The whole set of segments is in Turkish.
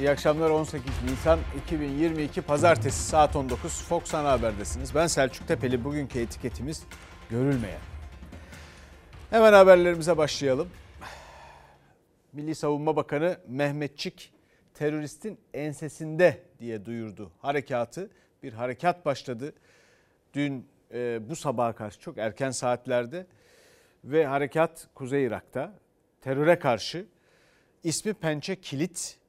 İyi akşamlar 18 Nisan 2022 Pazartesi saat 19 Fox Ana Haber'desiniz. Ben Selçuk Tepeli. Bugünkü etiketimiz görülmeyen. Hemen haberlerimize başlayalım. Milli Savunma Bakanı Mehmetçik teröristin ensesinde diye duyurdu harekatı. Bir harekat başladı. Dün e, bu sabaha karşı çok erken saatlerde ve harekat Kuzey Irak'ta teröre karşı ismi Pençe Kilit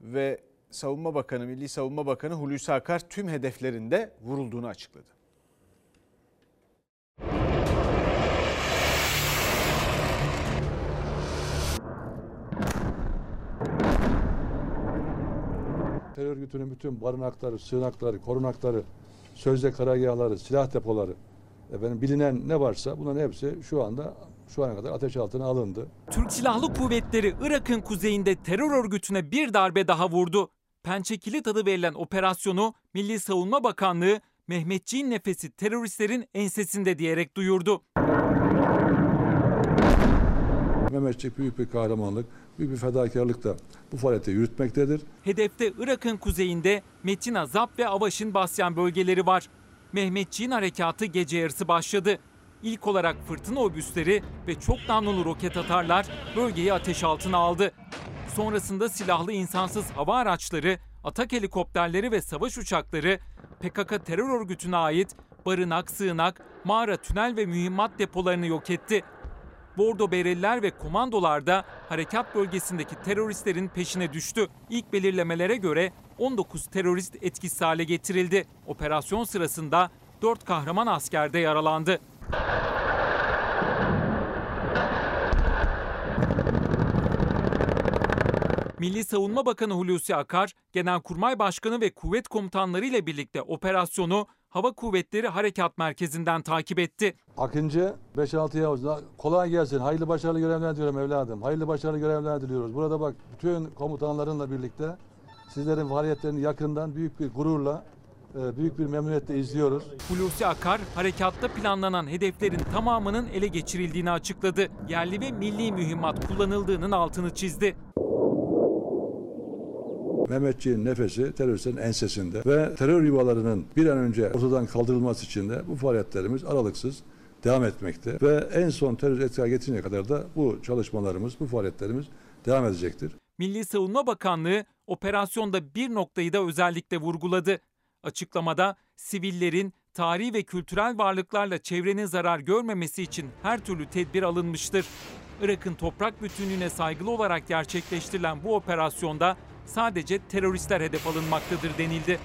ve Savunma Bakanı, Milli Savunma Bakanı Hulusi Akar tüm hedeflerinde vurulduğunu açıkladı. Terör örgütünün bütün barınakları, sığınakları, korunakları, sözde karargahları, silah depoları, efendim bilinen ne varsa bunların hepsi şu anda şu ana kadar ateş altına alındı. Türk Silahlı Kuvvetleri Irak'ın kuzeyinde terör örgütüne bir darbe daha vurdu. Pençekilit adı verilen operasyonu Milli Savunma Bakanlığı Mehmetçiğin nefesi teröristlerin ensesinde diyerek duyurdu. Mehmetçik büyük bir kahramanlık, büyük bir fedakarlık da bu faaliyeti yürütmektedir. Hedefte Irak'ın kuzeyinde Metin Azap ve Avaş'ın Basyan bölgeleri var. Mehmetçiğin harekatı gece yarısı başladı. İlk olarak fırtına obüsleri ve çok namlulu roket atarlar bölgeyi ateş altına aldı. Sonrasında silahlı insansız hava araçları, atak helikopterleri ve savaş uçakları PKK terör örgütüne ait barınak, sığınak, mağara, tünel ve mühimmat depolarını yok etti. Bordo Bereliler ve komandolar da harekat bölgesindeki teröristlerin peşine düştü. İlk belirlemelere göre 19 terörist etkisiz hale getirildi. Operasyon sırasında 4 kahraman asker de yaralandı. Milli Savunma Bakanı Hulusi Akar, Genelkurmay Başkanı ve kuvvet komutanları ile birlikte operasyonu Hava Kuvvetleri Harekat Merkezi'nden takip etti. Akıncı 5-6 Yavuz'da kolay gelsin, hayırlı başarılı görevler diliyorum evladım. Hayırlı başarılı görevler diliyoruz. Burada bak bütün komutanlarınla birlikte sizlerin faaliyetlerini yakından büyük bir gururla, büyük bir memnuniyetle izliyoruz. Hulusi Akar, harekatta planlanan hedeflerin tamamının ele geçirildiğini açıkladı. Yerli ve milli mühimmat kullanıldığının altını çizdi. Mehmetçiğin nefesi teröristlerin ensesinde ve terör yuvalarının bir an önce ortadan kaldırılması için de bu faaliyetlerimiz aralıksız devam etmekte. Ve en son terör etkaya getirecek kadar da bu çalışmalarımız, bu faaliyetlerimiz devam edecektir. Milli Savunma Bakanlığı operasyonda bir noktayı da özellikle vurguladı. Açıklamada sivillerin tarihi ve kültürel varlıklarla çevrenin zarar görmemesi için her türlü tedbir alınmıştır. Irak'ın toprak bütünlüğüne saygılı olarak gerçekleştirilen bu operasyonda sadece teröristler hedef alınmaktadır denildi.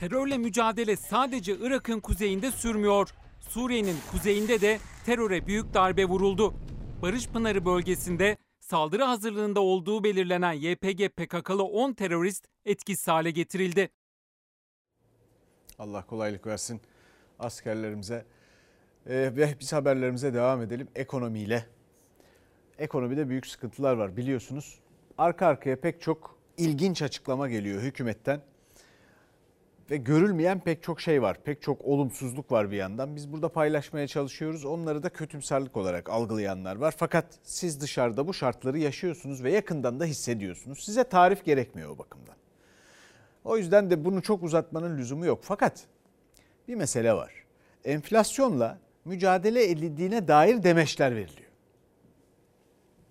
Terörle mücadele sadece Irak'ın kuzeyinde sürmüyor. Suriye'nin kuzeyinde de teröre büyük darbe vuruldu. Barış Pınarı bölgesinde saldırı hazırlığında olduğu belirlenen YPG PKK'lı 10 terörist etkisiz hale getirildi. Allah kolaylık versin askerlerimize. Ee, ve biz haberlerimize devam edelim ekonomiyle. Ekonomide büyük sıkıntılar var biliyorsunuz. Arka arkaya pek çok ilginç açıklama geliyor hükümetten. Ve görülmeyen pek çok şey var. Pek çok olumsuzluk var bir yandan. Biz burada paylaşmaya çalışıyoruz. Onları da kötümserlik olarak algılayanlar var. Fakat siz dışarıda bu şartları yaşıyorsunuz ve yakından da hissediyorsunuz. Size tarif gerekmiyor o bakımdan. O yüzden de bunu çok uzatmanın lüzumu yok. Fakat bir mesele var. Enflasyonla mücadele edildiğine dair demeçler veriliyor.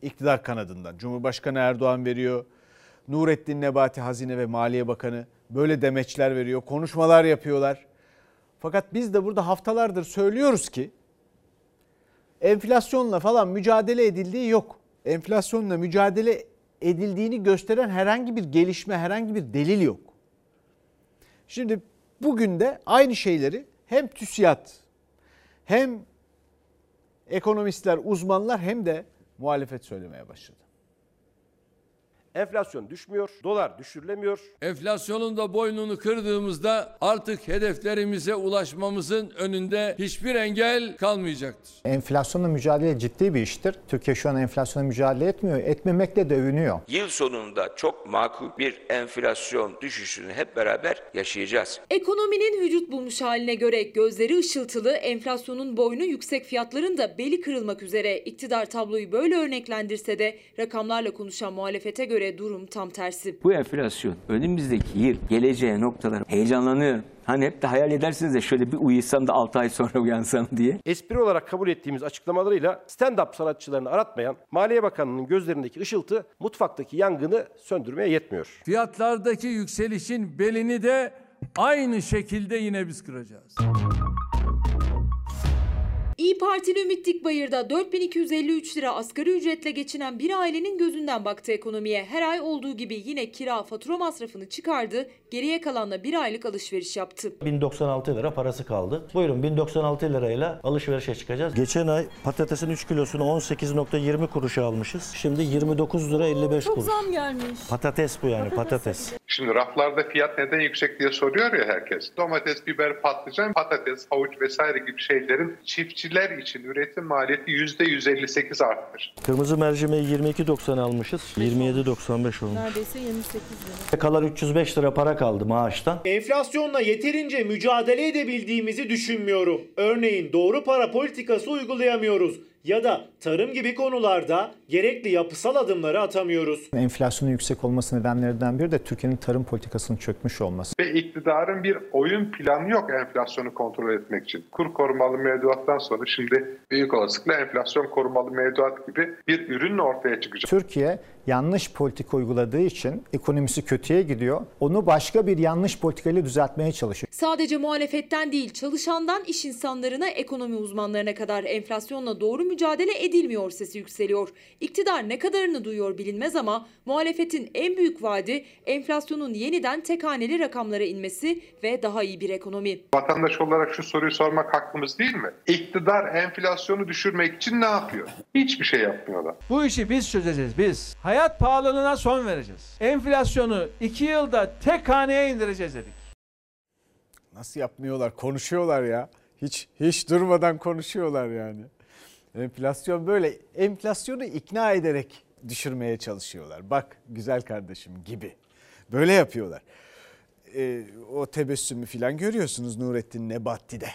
İktidar kanadından. Cumhurbaşkanı Erdoğan veriyor. Nurettin Nebati Hazine ve Maliye Bakanı böyle demeçler veriyor, konuşmalar yapıyorlar. Fakat biz de burada haftalardır söylüyoruz ki enflasyonla falan mücadele edildiği yok. Enflasyonla mücadele edildiğini gösteren herhangi bir gelişme, herhangi bir delil yok. Şimdi bugün de aynı şeyleri hem TÜSİAD hem ekonomistler, uzmanlar hem de muhalefet söylemeye başladı. Enflasyon düşmüyor, dolar düşürülemiyor. Enflasyonun da boynunu kırdığımızda artık hedeflerimize ulaşmamızın önünde hiçbir engel kalmayacaktır. Enflasyonla mücadele ciddi bir iştir. Türkiye şu an enflasyona mücadele etmiyor, etmemekle de övünüyor. Yıl sonunda çok makul bir enflasyon düşüşünü hep beraber yaşayacağız. Ekonominin vücut bulmuş haline göre gözleri ışıltılı, enflasyonun boynu yüksek fiyatların da beli kırılmak üzere. İktidar tabloyu böyle örneklendirse de rakamlarla konuşan muhalefete göre durum tam tersi. Bu enflasyon önümüzdeki yıl geleceğe noktalar heyecanlanıyorum. Hani hep de hayal edersiniz de şöyle bir uyusam da 6 ay sonra uyansam diye. Espri olarak kabul ettiğimiz açıklamalarıyla stand-up sanatçılarını aratmayan Maliye Bakanı'nın gözlerindeki ışıltı mutfaktaki yangını söndürmeye yetmiyor. Fiyatlardaki yükselişin belini de aynı şekilde yine biz kıracağız. İyi Partili Ümit Dikbayır'da 4253 lira asgari ücretle geçinen bir ailenin gözünden baktı ekonomiye. Her ay olduğu gibi yine kira fatura masrafını çıkardı, geriye kalanla bir aylık alışveriş yaptı. 1096 lira parası kaldı. Buyurun 1096 lirayla alışverişe çıkacağız. Geçen ay patatesin 3 kilosunu 18.20 kuruşa almışız. Şimdi 29 lira 55 kuruş. Zam gelmiş. Patates bu yani patates. Şimdi raflarda fiyat neden yüksek diye soruyor ya herkes. Domates, biber, patlıcan, patates, havuç vesaire gibi şeylerin çiftçiler için üretim maliyeti %158 artmış. Kırmızı mercimeği 22.90 almışız. 27.95 olmuş. Neredeyse 28 lira. Kalan 305 lira para kaldı maaştan. Enflasyonla yeterince mücadele edebildiğimizi düşünmüyorum. Örneğin doğru para politikası uygulayamıyoruz ya da tarım gibi konularda gerekli yapısal adımları atamıyoruz. Enflasyonun yüksek olması nedenlerinden biri de Türkiye'nin tarım politikasının çökmüş olması. Ve iktidarın bir oyun planı yok enflasyonu kontrol etmek için. Kur korumalı mevduattan sonra şimdi büyük olasılıkla enflasyon korumalı mevduat gibi bir ürünle ortaya çıkacak. Türkiye yanlış politika uyguladığı için ekonomisi kötüye gidiyor. Onu başka bir yanlış politikayla düzeltmeye çalışıyor. Sadece muhalefetten değil, çalışandan iş insanlarına, ekonomi uzmanlarına kadar enflasyonla doğru mücadele edilmiyor sesi yükseliyor. İktidar ne kadarını duyuyor bilinmez ama muhalefetin en büyük vaadi enflasyonun yeniden tek haneli rakamlara inmesi ve daha iyi bir ekonomi. Vatandaş olarak şu soruyu sormak hakkımız değil mi? İktidar enflasyonu düşürmek için ne yapıyor? Hiçbir şey yapmıyorlar. Bu işi biz çözeceğiz biz. Hayat pahalılığına son vereceğiz. Enflasyonu 2 yılda tek haneye indireceğiz dedik. Nasıl yapmıyorlar? Konuşuyorlar ya. Hiç hiç durmadan konuşuyorlar yani. Enflasyon böyle enflasyonu ikna ederek düşürmeye çalışıyorlar. Bak güzel kardeşim gibi. Böyle yapıyorlar. Ee, o tebessümü falan görüyorsunuz Nurettin Nebati'de.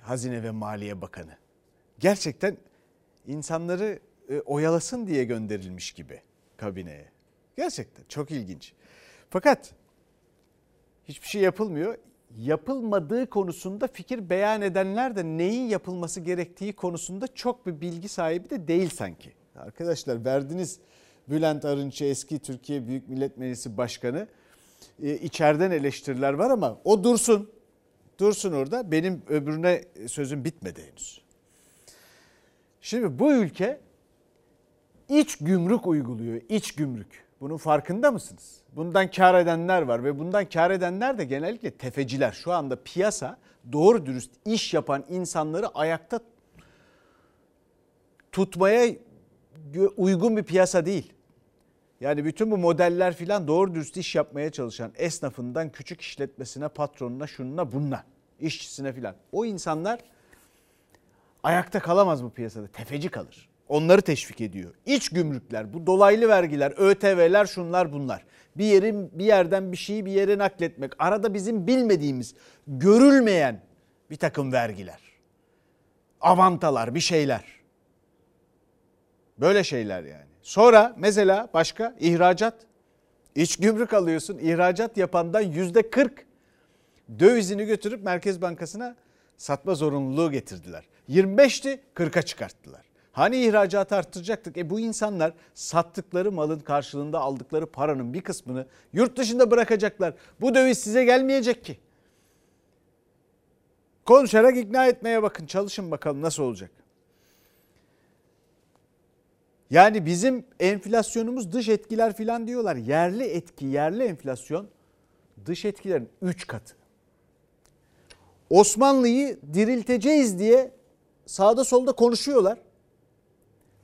Hazine ve Maliye Bakanı. Gerçekten insanları e, oyalasın diye gönderilmiş gibi kabineye. Gerçekten çok ilginç. Fakat hiçbir şey yapılmıyor. Yapılmadığı konusunda fikir beyan edenler de neyin yapılması gerektiği konusunda çok bir bilgi sahibi de değil sanki. Arkadaşlar verdiniz Bülent Arınç'ı eski Türkiye Büyük Millet Meclisi Başkanı. Ee, içeriden eleştiriler var ama o dursun. Dursun orada. Benim öbürüne sözüm bitmedi henüz. Şimdi bu ülke iç gümrük uyguluyor. İç gümrük. Bunun farkında mısınız? Bundan kar edenler var ve bundan kar edenler de genellikle tefeciler. Şu anda piyasa doğru dürüst iş yapan insanları ayakta tutmaya uygun bir piyasa değil. Yani bütün bu modeller filan doğru dürüst iş yapmaya çalışan esnafından küçük işletmesine, patronuna, şununa, bununla, işçisine filan. O insanlar ayakta kalamaz bu piyasada. Tefeci kalır. Onları teşvik ediyor. İç gümrükler, bu dolaylı vergiler, ÖTV'ler, şunlar bunlar. Bir yerin bir yerden bir şeyi bir yere nakletmek. Arada bizim bilmediğimiz, görülmeyen bir takım vergiler. Avantalar, bir şeyler. Böyle şeyler yani. Sonra mesela başka ihracat. İç gümrük alıyorsun. ihracat yapandan yüzde 40 dövizini götürüp Merkez Bankası'na satma zorunluluğu getirdiler. 25'ti 40'a çıkarttılar. Hani ihracatı arttıracaktık? E bu insanlar sattıkları malın karşılığında aldıkları paranın bir kısmını yurt dışında bırakacaklar. Bu döviz size gelmeyecek ki. Konuşarak ikna etmeye bakın. Çalışın bakalım nasıl olacak. Yani bizim enflasyonumuz dış etkiler filan diyorlar. Yerli etki, yerli enflasyon dış etkilerin 3 katı. Osmanlı'yı dirilteceğiz diye sağda solda konuşuyorlar.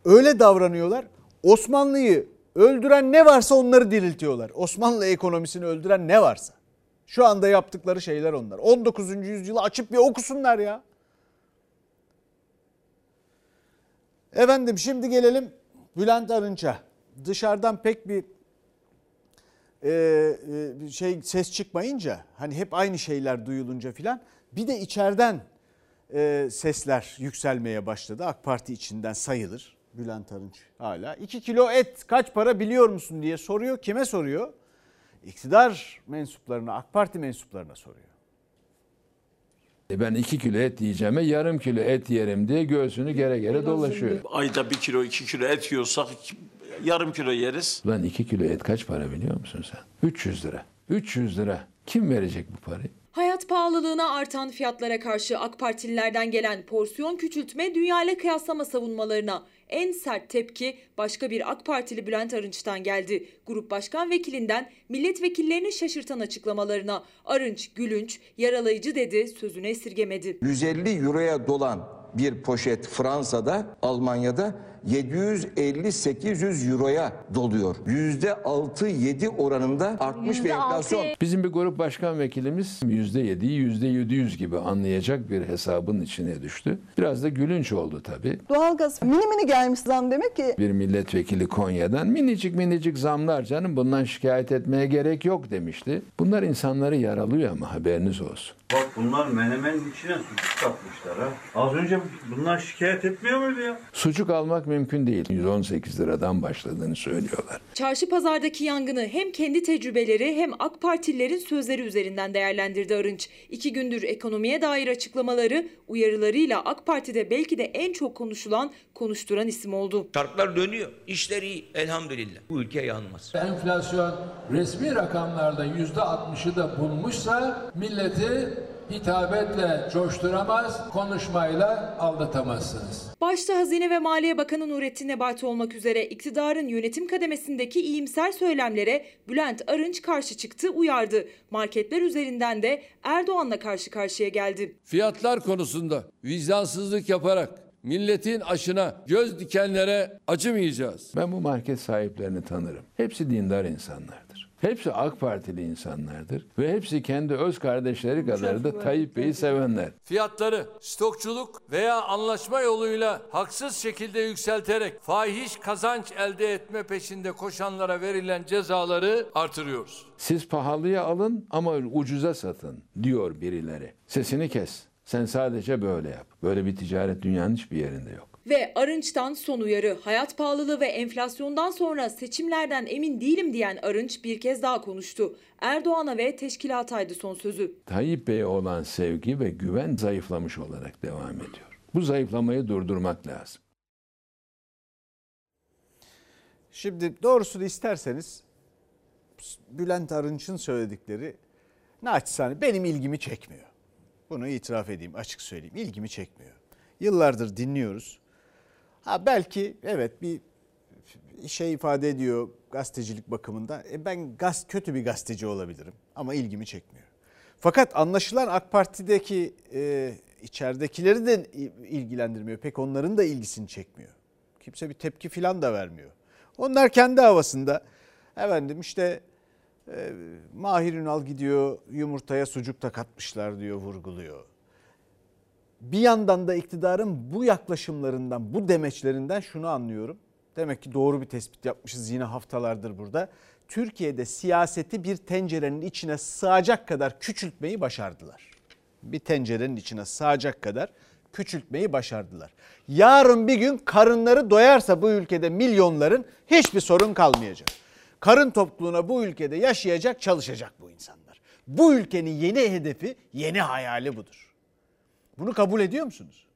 Öyle davranıyorlar. Osmanlı'yı Öldüren ne varsa onları diriltiyorlar. Osmanlı ekonomisini öldüren ne varsa. Şu anda yaptıkları şeyler onlar. 19. yüzyılı açıp bir okusunlar ya. Efendim şimdi gelelim Bülent Arınç'a. Dışarıdan pek bir e, e, şey ses çıkmayınca hani hep aynı şeyler duyulunca filan bir de içeriden e, sesler yükselmeye başladı. AK Parti içinden sayılır. Bülent Arınç hala. 2 kilo et kaç para biliyor musun diye soruyor. Kime soruyor? İktidar mensuplarına, AK Parti mensuplarına soruyor. E ben iki kilo et yiyeceğime yarım kilo et yerim diye göğsünü gere gere dolaşıyor. Ayda bir kilo iki kilo et yiyorsak yarım kilo yeriz. Lan iki kilo et kaç para biliyor musun sen? 300 lira. 300 lira. Kim verecek bu parayı? Hayat pahalılığına artan fiyatlara karşı AK Partililerden gelen porsiyon küçültme dünya ile kıyaslama savunmalarına en sert tepki başka bir AK Partili Bülent Arınç'tan geldi. Grup Başkan Vekilinden milletvekillerini şaşırtan açıklamalarına Arınç gülünç, yaralayıcı dedi, sözünü esirgemedi. 150 euroya dolan bir poşet Fransa'da, Almanya'da 750-800 euroya doluyor. %6-7 oranında artmış bir enflasyon. Bizim bir grup başkan vekilimiz %7'yi %700 gibi anlayacak bir hesabın içine düştü. Biraz da gülünç oldu tabii. Doğalgaz mini mini gelmiş zam demek ki. Bir milletvekili Konya'dan minicik minicik zamlar canım bundan şikayet etmeye gerek yok demişti. Bunlar insanları yaralıyor ama haberiniz olsun. Bak bunlar menemenin içine sucuk katmışlar ha. Az önce bunlar şikayet etmiyor muydu ya? Sucuk almak mümkün değil. 118 liradan başladığını söylüyorlar. Çarşı pazardaki yangını hem kendi tecrübeleri hem AK Partililerin sözleri üzerinden değerlendirdi Arınç. İki gündür ekonomiye dair açıklamaları, uyarılarıyla AK Parti'de belki de en çok konuşulan, konuşturan isim oldu. Çarklar dönüyor. İşler iyi elhamdülillah. Bu ülke yanmaz. Enflasyon resmi rakamlarda yüzde 60'ı da bulmuşsa milleti hitabetle coşturamaz, konuşmayla aldatamazsınız. Başta Hazine ve Maliye Bakanı Nurettin Nebati olmak üzere iktidarın yönetim kademesindeki iyimser söylemlere Bülent Arınç karşı çıktı, uyardı. Marketler üzerinden de Erdoğan'la karşı karşıya geldi. Fiyatlar konusunda vicdansızlık yaparak milletin aşına göz dikenlere acımayacağız. Ben bu market sahiplerini tanırım. Hepsi dindar insanlardır. Hepsi AK Partili insanlardır ve hepsi kendi öz kardeşleri kadar da Tayyip Bey'i sevenler. Fiyatları stokçuluk veya anlaşma yoluyla haksız şekilde yükselterek fahiş kazanç elde etme peşinde koşanlara verilen cezaları artırıyoruz. Siz pahalıya alın ama ucuza satın diyor birileri. Sesini kes. Sen sadece böyle yap. Böyle bir ticaret dünyanın hiçbir yerinde yok. Ve Arınç'tan son uyarı. Hayat pahalılığı ve enflasyondan sonra seçimlerden emin değilim diyen Arınç bir kez daha konuştu. Erdoğan'a ve teşkilataydı son sözü. Tayyip Bey'e olan sevgi ve güven zayıflamış olarak devam ediyor. Bu zayıflamayı durdurmak lazım. Şimdi doğrusunu isterseniz Bülent Arınç'ın söyledikleri naçizane benim ilgimi çekmiyor. Bunu itiraf edeyim, açık söyleyeyim. İlgimi çekmiyor. Yıllardır dinliyoruz. Ha belki evet bir şey ifade ediyor gazetecilik bakımında. E ben gaz kötü bir gazeteci olabilirim ama ilgimi çekmiyor. Fakat anlaşılan AK Parti'deki e, içeridekileri de ilgilendirmiyor. Pek onların da ilgisini çekmiyor. Kimse bir tepki falan da vermiyor. Onlar kendi havasında efendim işte e, Mahir Ünal gidiyor yumurtaya sucuk da katmışlar diyor vurguluyor. Bir yandan da iktidarın bu yaklaşımlarından, bu demeçlerinden şunu anlıyorum. Demek ki doğru bir tespit yapmışız yine haftalardır burada. Türkiye'de siyaseti bir tencerenin içine sığacak kadar küçültmeyi başardılar. Bir tencerenin içine sığacak kadar küçültmeyi başardılar. Yarın bir gün karınları doyarsa bu ülkede milyonların hiçbir sorun kalmayacak. Karın topluğuna bu ülkede yaşayacak, çalışacak bu insanlar. Bu ülkenin yeni hedefi, yeni hayali budur. Bunu kabul ediyor musunuz?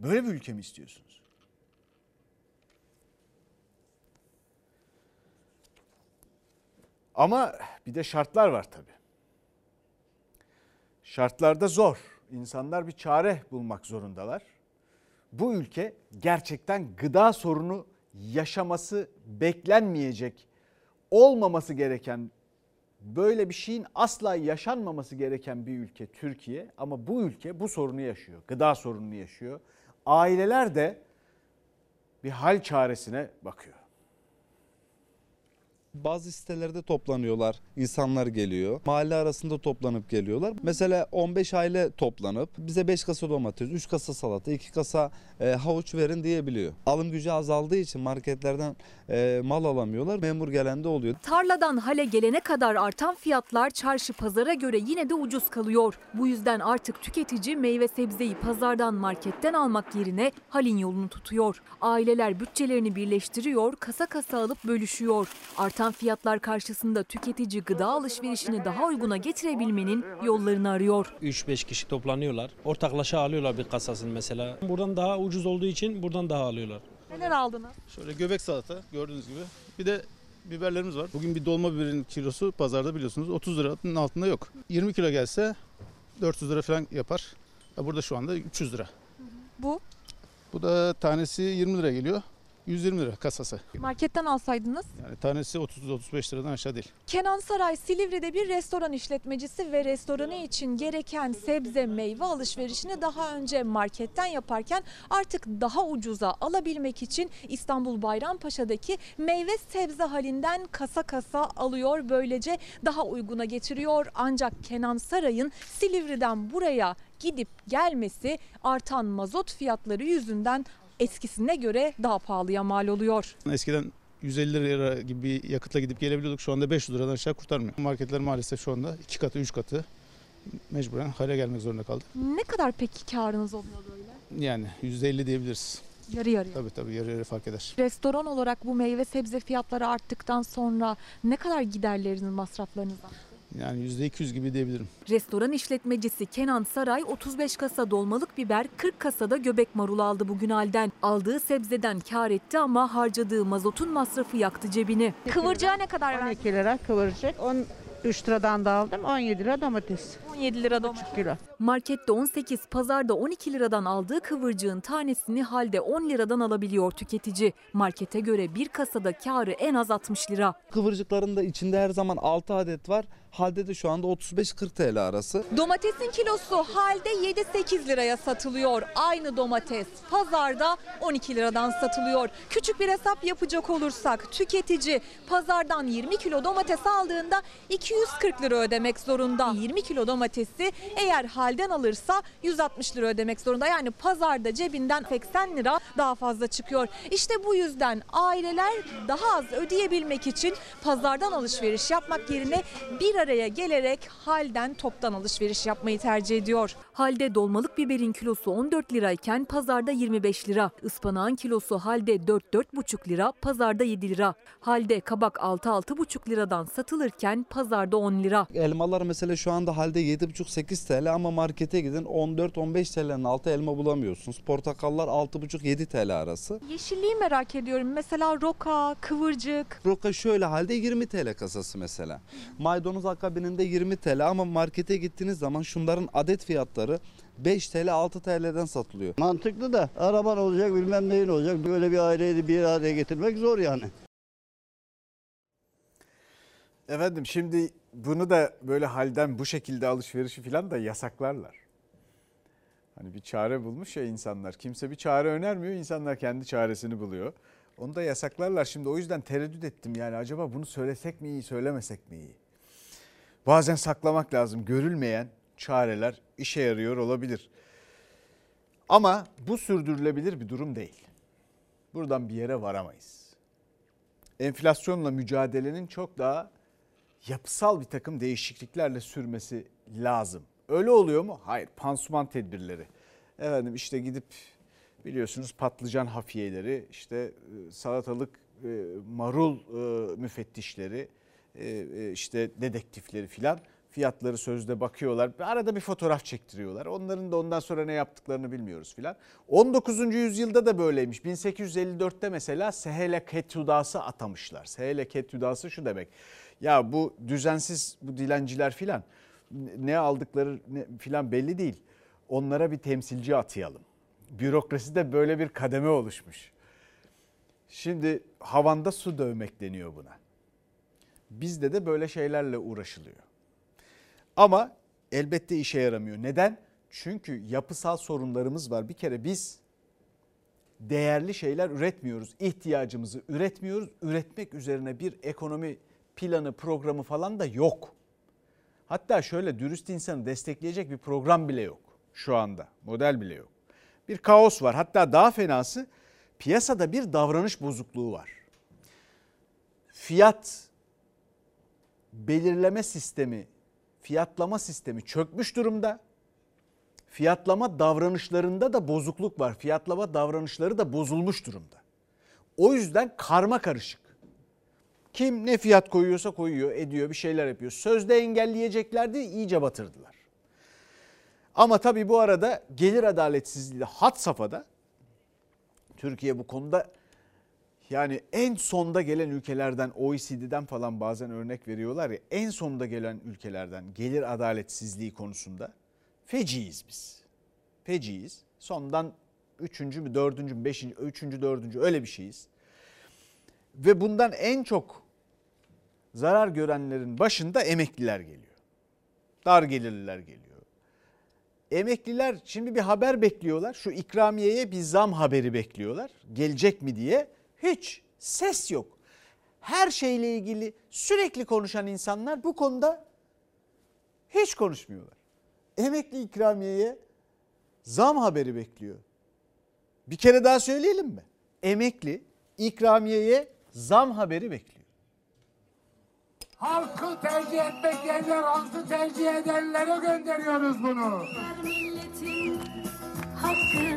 Böyle bir ülke mi istiyorsunuz? Ama bir de şartlar var tabii. Şartlarda zor. İnsanlar bir çare bulmak zorundalar. Bu ülke gerçekten gıda sorunu yaşaması beklenmeyecek, olmaması gereken böyle bir şeyin asla yaşanmaması gereken bir ülke Türkiye ama bu ülke bu sorunu yaşıyor. Gıda sorununu yaşıyor. Aileler de bir hal çaresine bakıyor. Bazı sitelerde toplanıyorlar. insanlar geliyor. Mahalle arasında toplanıp geliyorlar. Mesela 15 aile toplanıp bize 5 kasa domates, 3 kasa salata, 2 kasa e, havuç verin diyebiliyor. Alım gücü azaldığı için marketlerden e, mal alamıyorlar. Memur gelen de oluyor. Tarladan hale gelene kadar artan fiyatlar çarşı pazara göre yine de ucuz kalıyor. Bu yüzden artık tüketici meyve sebzeyi pazardan marketten almak yerine halin yolunu tutuyor. Aileler bütçelerini birleştiriyor, kasa kasa alıp bölüşüyor. Artan fiyatlar karşısında tüketici gıda alışverişini daha uyguna getirebilmenin yollarını arıyor. 3-5 kişi toplanıyorlar. Ortaklaşa alıyorlar bir kasasını mesela. Buradan daha ucuz olduğu için buradan daha alıyorlar. Neler aldınız? Şöyle göbek salata gördüğünüz gibi. Bir de biberlerimiz var. Bugün bir dolma biberin kilosu pazarda biliyorsunuz 30 liranın altında yok. 20 kilo gelse 400 lira falan yapar. Ya Burada şu anda 300 lira. Bu? Bu da tanesi 20 lira geliyor. 120 lira kasası. Marketten alsaydınız? Yani tanesi 30-35 liradan aşağı değil. Kenan Saray Silivri'de bir restoran işletmecisi ve restoranı için gereken sebze meyve alışverişini daha önce marketten yaparken artık daha ucuza alabilmek için İstanbul Bayrampaşa'daki meyve sebze halinden kasa kasa alıyor. Böylece daha uyguna getiriyor. Ancak Kenan Saray'ın Silivri'den buraya gidip gelmesi artan mazot fiyatları yüzünden eskisine göre daha pahalıya mal oluyor. Eskiden 150 lira gibi bir yakıtla gidip gelebiliyorduk. Şu anda 500 liradan aşağı kurtarmıyor. Marketler maalesef şu anda 2 katı 3 katı mecburen hale gelmek zorunda kaldık. Ne kadar peki karınız oluyor böyle? Yani %50 diyebiliriz. Yarı yarıya. Tabii tabii yarı yarı fark eder. Restoran olarak bu meyve sebze fiyatları arttıktan sonra ne kadar giderleriniz, masraflarınız? Yani %200 gibi diyebilirim. Restoran işletmecisi Kenan Saray 35 kasa dolmalık biber, 40 kasada göbek marul aldı bugün halden. Aldığı sebzeden kar etti ama harcadığı mazotun masrafı yaktı cebini. Kıvırcığa ne kadar verdin? 12 lira kıvırcık. 13 liradan da aldım. 17 lira domates. 17 lira domates. kilo. Markette 18, pazarda 12 liradan aldığı kıvırcığın tanesini halde 10 liradan alabiliyor tüketici. Markete göre bir kasada karı en az 60 lira. Kıvırcıkların da içinde her zaman 6 adet var. Halde de şu anda 35-40 TL arası. Domatesin kilosu halde 7-8 liraya satılıyor. Aynı domates pazarda 12 liradan satılıyor. Küçük bir hesap yapacak olursak tüketici pazardan 20 kilo domates aldığında 240 lira ödemek zorunda. 20 kilo domatesi eğer halden alırsa 160 lira ödemek zorunda. Yani pazarda cebinden 80 lira daha fazla çıkıyor. İşte bu yüzden aileler daha az ödeyebilmek için pazardan alışveriş yapmak yerine bir araya gelerek halden toptan alışveriş yapmayı tercih ediyor. Halde dolmalık biberin kilosu 14 lirayken pazarda 25 lira. Ispanağın kilosu halde 4-4,5 lira, pazarda 7 lira. Halde kabak 6-6,5 liradan satılırken pazarda 10 lira. Elmalar mesela şu anda halde 7,5-8 TL ama markete gidin 14-15 TL'nin altı elma bulamıyorsunuz. Portakallar 6,5-7 TL arası. Yeşilliği merak ediyorum. Mesela roka, kıvırcık. Roka şöyle halde 20 TL kasası mesela. Maydanoz akabininde 20 TL ama markete gittiğiniz zaman şunların adet fiyatları 5 TL 6 TL'den satılıyor. Mantıklı da araban olacak bilmem neyin olacak. Böyle bir aileyi bir araya getirmek zor yani. Efendim şimdi bunu da böyle halden bu şekilde alışverişi falan da yasaklarlar. Hani bir çare bulmuş ya insanlar. Kimse bir çare önermiyor. insanlar kendi çaresini buluyor. Onu da yasaklarlar. Şimdi o yüzden tereddüt ettim yani acaba bunu söylesek mi iyi, söylemesek mi iyi? Bazen saklamak lazım. Görülmeyen çareler işe yarıyor olabilir. Ama bu sürdürülebilir bir durum değil. Buradan bir yere varamayız. Enflasyonla mücadelenin çok daha yapısal bir takım değişikliklerle sürmesi lazım. Öyle oluyor mu? Hayır. Pansuman tedbirleri. Efendim işte gidip biliyorsunuz patlıcan hafiyeleri, işte e, salatalık, e, marul e, müfettişleri, işte dedektifleri filan fiyatları sözde bakıyorlar. Arada bir fotoğraf çektiriyorlar. Onların da ondan sonra ne yaptıklarını bilmiyoruz filan. 19. yüzyılda da böyleymiş. 1854'te mesela Sehele Ketudası atamışlar. Sehele Ketudası şu demek. Ya bu düzensiz bu dilenciler filan ne aldıkları filan belli değil. Onlara bir temsilci atayalım. Bürokraside böyle bir kademe oluşmuş. Şimdi havanda su dövmek deniyor buna. Bizde de böyle şeylerle uğraşılıyor. Ama elbette işe yaramıyor. Neden? Çünkü yapısal sorunlarımız var. Bir kere biz değerli şeyler üretmiyoruz. İhtiyacımızı üretmiyoruz. Üretmek üzerine bir ekonomi planı, programı falan da yok. Hatta şöyle dürüst insanı destekleyecek bir program bile yok şu anda. Model bile yok. Bir kaos var. Hatta daha fenası piyasada bir davranış bozukluğu var. Fiyat belirleme sistemi, fiyatlama sistemi çökmüş durumda. Fiyatlama davranışlarında da bozukluk var. Fiyatlama davranışları da bozulmuş durumda. O yüzden karma karışık. Kim ne fiyat koyuyorsa koyuyor, ediyor, bir şeyler yapıyor. Sözde engelleyeceklerdi, iyice batırdılar. Ama tabii bu arada gelir adaletsizliği hat safhada. Türkiye bu konuda yani en sonda gelen ülkelerden OECD'den falan bazen örnek veriyorlar ya en sonda gelen ülkelerden gelir adaletsizliği konusunda feciyiz biz. Feciyiz. Sondan üçüncü mü dördüncü mü beşinci, üçüncü dördüncü öyle bir şeyiz. Ve bundan en çok zarar görenlerin başında emekliler geliyor. Dar gelirliler geliyor. Emekliler şimdi bir haber bekliyorlar. Şu ikramiyeye bir zam haberi bekliyorlar. Gelecek mi diye. Hiç ses yok. Her şeyle ilgili sürekli konuşan insanlar bu konuda hiç konuşmuyorlar. Emekli ikramiyeye zam haberi bekliyor. Bir kere daha söyleyelim mi? Emekli ikramiyeye zam haberi bekliyor. Halkı tercih etmek yerler halkı tercih edenlere gönderiyoruz bunu. Milletin hakkını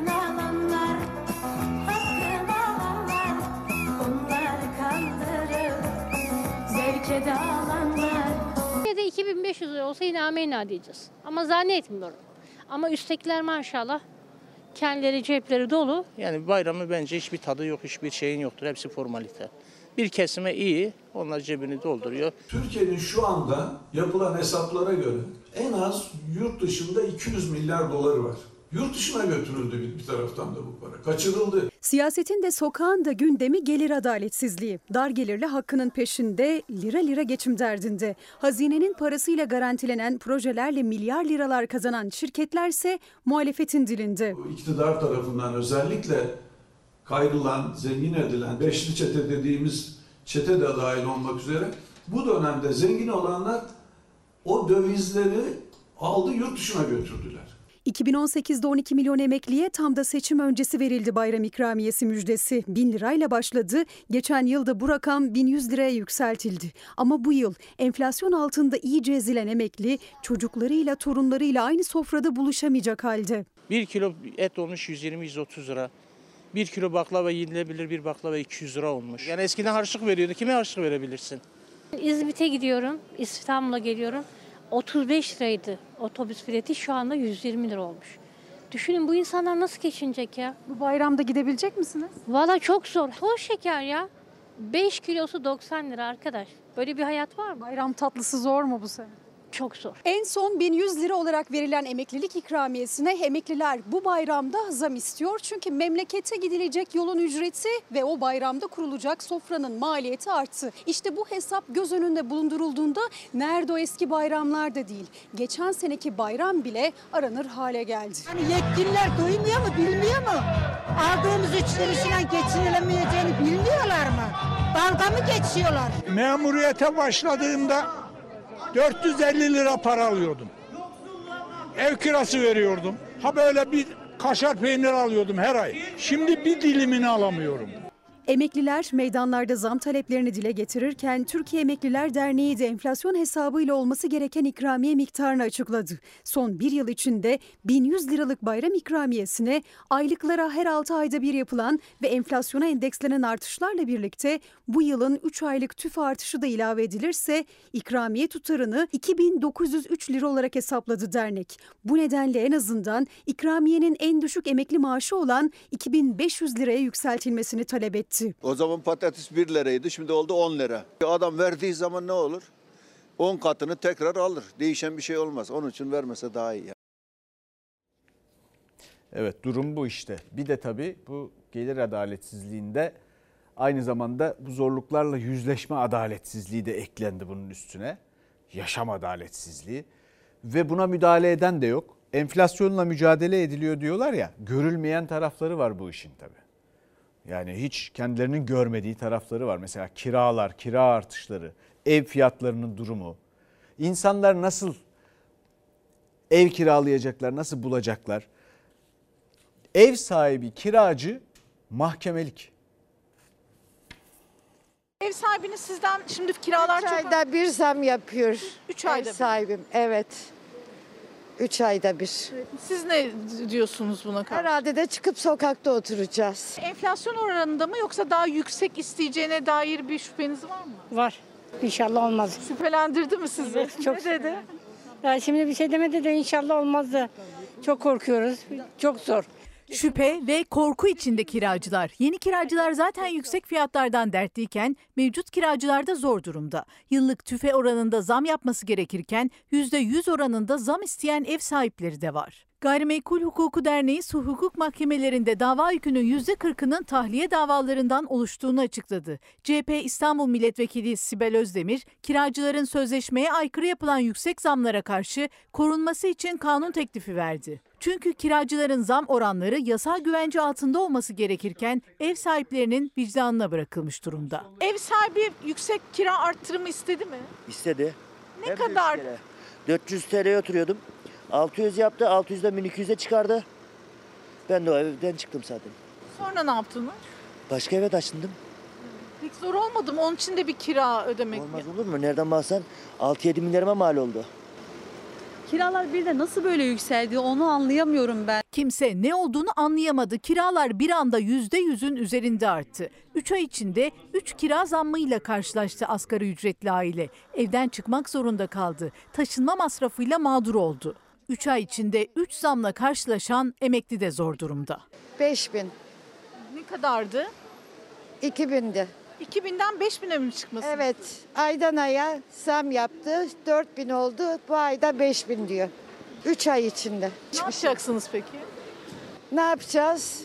Yine de 2500 lira olsa yine amenna diyeceğiz. Ama zannetmiyorum. Ama üsttekiler maşallah kendileri cepleri dolu. Yani bayramı bence hiçbir tadı yok, hiçbir şeyin yoktur. Hepsi formalite. Bir kesime iyi, onlar cebini dolduruyor. Türkiye'nin şu anda yapılan hesaplara göre en az yurt dışında 200 milyar doları var. Yurt dışına götürüldü bir taraftan da bu para. Kaçırıldı. Siyasetin de sokağın da gündemi gelir adaletsizliği. Dar gelirli hakkının peşinde lira lira geçim derdinde. Hazinenin parasıyla garantilenen projelerle milyar liralar kazanan şirketlerse muhalefetin dilinde. İktidar tarafından özellikle kayrılan, zengin edilen beşli çete dediğimiz çete de dahil olmak üzere bu dönemde zengin olanlar o dövizleri aldı yurt dışına götürdüler. 2018'de 12 milyon emekliye tam da seçim öncesi verildi bayram ikramiyesi müjdesi. 1000 lirayla başladı. Geçen yılda bu rakam 1100 liraya yükseltildi. Ama bu yıl enflasyon altında iyice ezilen emekli çocuklarıyla torunlarıyla aynı sofrada buluşamayacak halde. 1 kilo et olmuş 120-130 lira. 1 kilo baklava yenilebilir bir baklava 200 lira olmuş. Yani eskiden harçlık veriyordu. Kime harçlık verebilirsin? İzmit'e gidiyorum, İstanbul'a geliyorum. 35 liraydı otobüs bileti şu anda 120 lira olmuş. Düşünün bu insanlar nasıl geçinecek ya? Bu bayramda gidebilecek misiniz? Valla çok zor. Toz şeker ya. 5 kilosu 90 lira arkadaş. Böyle bir hayat var mı? Bayram tatlısı zor mu bu sene? Çok zor. En son 1100 lira olarak verilen emeklilik ikramiyesine emekliler bu bayramda zam istiyor. Çünkü memlekete gidilecek yolun ücreti ve o bayramda kurulacak sofranın maliyeti arttı. İşte bu hesap göz önünde bulundurulduğunda nerede o eski bayramlar da değil. Geçen seneki bayram bile aranır hale geldi. Hani yetkililer duymuyor mu, bilmiyor mu? Aldığımız üç lirasıyla geçinilemeyeceğini bilmiyorlar mı? Dalga mı geçiyorlar? Memuriyete başladığımda 450 lira para alıyordum. Ev kirası veriyordum. Ha böyle bir kaşar peynir alıyordum her ay. Şimdi bir dilimini alamıyorum. Emekliler meydanlarda zam taleplerini dile getirirken Türkiye Emekliler Derneği de enflasyon hesabıyla olması gereken ikramiye miktarını açıkladı. Son bir yıl içinde 1100 liralık bayram ikramiyesine aylıklara her 6 ayda bir yapılan ve enflasyona endekslenen artışlarla birlikte bu yılın 3 aylık tüf artışı da ilave edilirse ikramiye tutarını 2903 lira olarak hesapladı dernek. Bu nedenle en azından ikramiyenin en düşük emekli maaşı olan 2500 liraya yükseltilmesini talep etti. O zaman patates 1 liraydı şimdi oldu 10 lira. Adam verdiği zaman ne olur? 10 katını tekrar alır. Değişen bir şey olmaz. Onun için vermese daha iyi. Evet durum bu işte. Bir de tabii bu gelir adaletsizliğinde aynı zamanda bu zorluklarla yüzleşme adaletsizliği de eklendi bunun üstüne. Yaşam adaletsizliği ve buna müdahale eden de yok. Enflasyonla mücadele ediliyor diyorlar ya görülmeyen tarafları var bu işin tabii. Yani hiç kendilerinin görmediği tarafları var. Mesela kiralar, kira artışları, ev fiyatlarının durumu. İnsanlar nasıl ev kiralayacaklar, nasıl bulacaklar? Ev sahibi, kiracı mahkemelik. Ev sahibiniz sizden şimdi kiralar Üç çok... ayda bir zam yapıyor. Üç ayda Ev bir. sahibim. Evet. Üç ayda bir. Siz ne diyorsunuz buna karşı? Herhalde de çıkıp sokakta oturacağız. Enflasyon oranında mı yoksa daha yüksek isteyeceğine dair bir şüpheniz var mı? Var. İnşallah olmaz. Şüphelendirdi mi sizi? Evet, çok ne dedi? Ya şimdi bir şey demedi de inşallah olmaz da çok korkuyoruz. Çok zor. Şüphe ve korku içinde kiracılar. Yeni kiracılar zaten yüksek fiyatlardan dertliyken mevcut kiracılar da zor durumda. Yıllık tüfe oranında zam yapması gerekirken %100 oranında zam isteyen ev sahipleri de var. Gayrimenkul Hukuku Derneği su hukuk mahkemelerinde dava yükünün %40'ının tahliye davalarından oluştuğunu açıkladı. CHP İstanbul Milletvekili Sibel Özdemir, kiracıların sözleşmeye aykırı yapılan yüksek zamlara karşı korunması için kanun teklifi verdi. Çünkü kiracıların zam oranları yasal güvence altında olması gerekirken ev sahiplerinin vicdanına bırakılmış durumda. Ev sahibi yüksek kira arttırımı istedi mi? İstedi. Ne Hem kadar? üç kere. 400 TL'ye oturuyordum. 600 yaptı. 600'den 1200'e çıkardı. Ben de o evden çıktım zaten. Sonra ne yaptınız? Başka eve taşındım. Pek zor olmadı mı? Onun için de bir kira ödemek. Olmaz olur mu? Nereden baksan 6-7 milyarıma mal oldu. Kiralar bir de nasıl böyle yükseldi onu anlayamıyorum ben. Kimse ne olduğunu anlayamadı. Kiralar bir anda %100'ün üzerinde arttı. 3 ay içinde 3 kira zammıyla karşılaştı asgari ücretli aile. Evden çıkmak zorunda kaldı. Taşınma masrafıyla mağdur oldu. 3 ay içinde 3 zamla karşılaşan emekli de zor durumda. 5000. Ne kadardı? 2000'di. 2000'den 5000'e mi çıkması? Evet. Aydan aya zam yaptı. 4000 oldu. Bu ayda 5000 diyor. 3 ay içinde. Ne yapacaksınız peki? Ne yapacağız?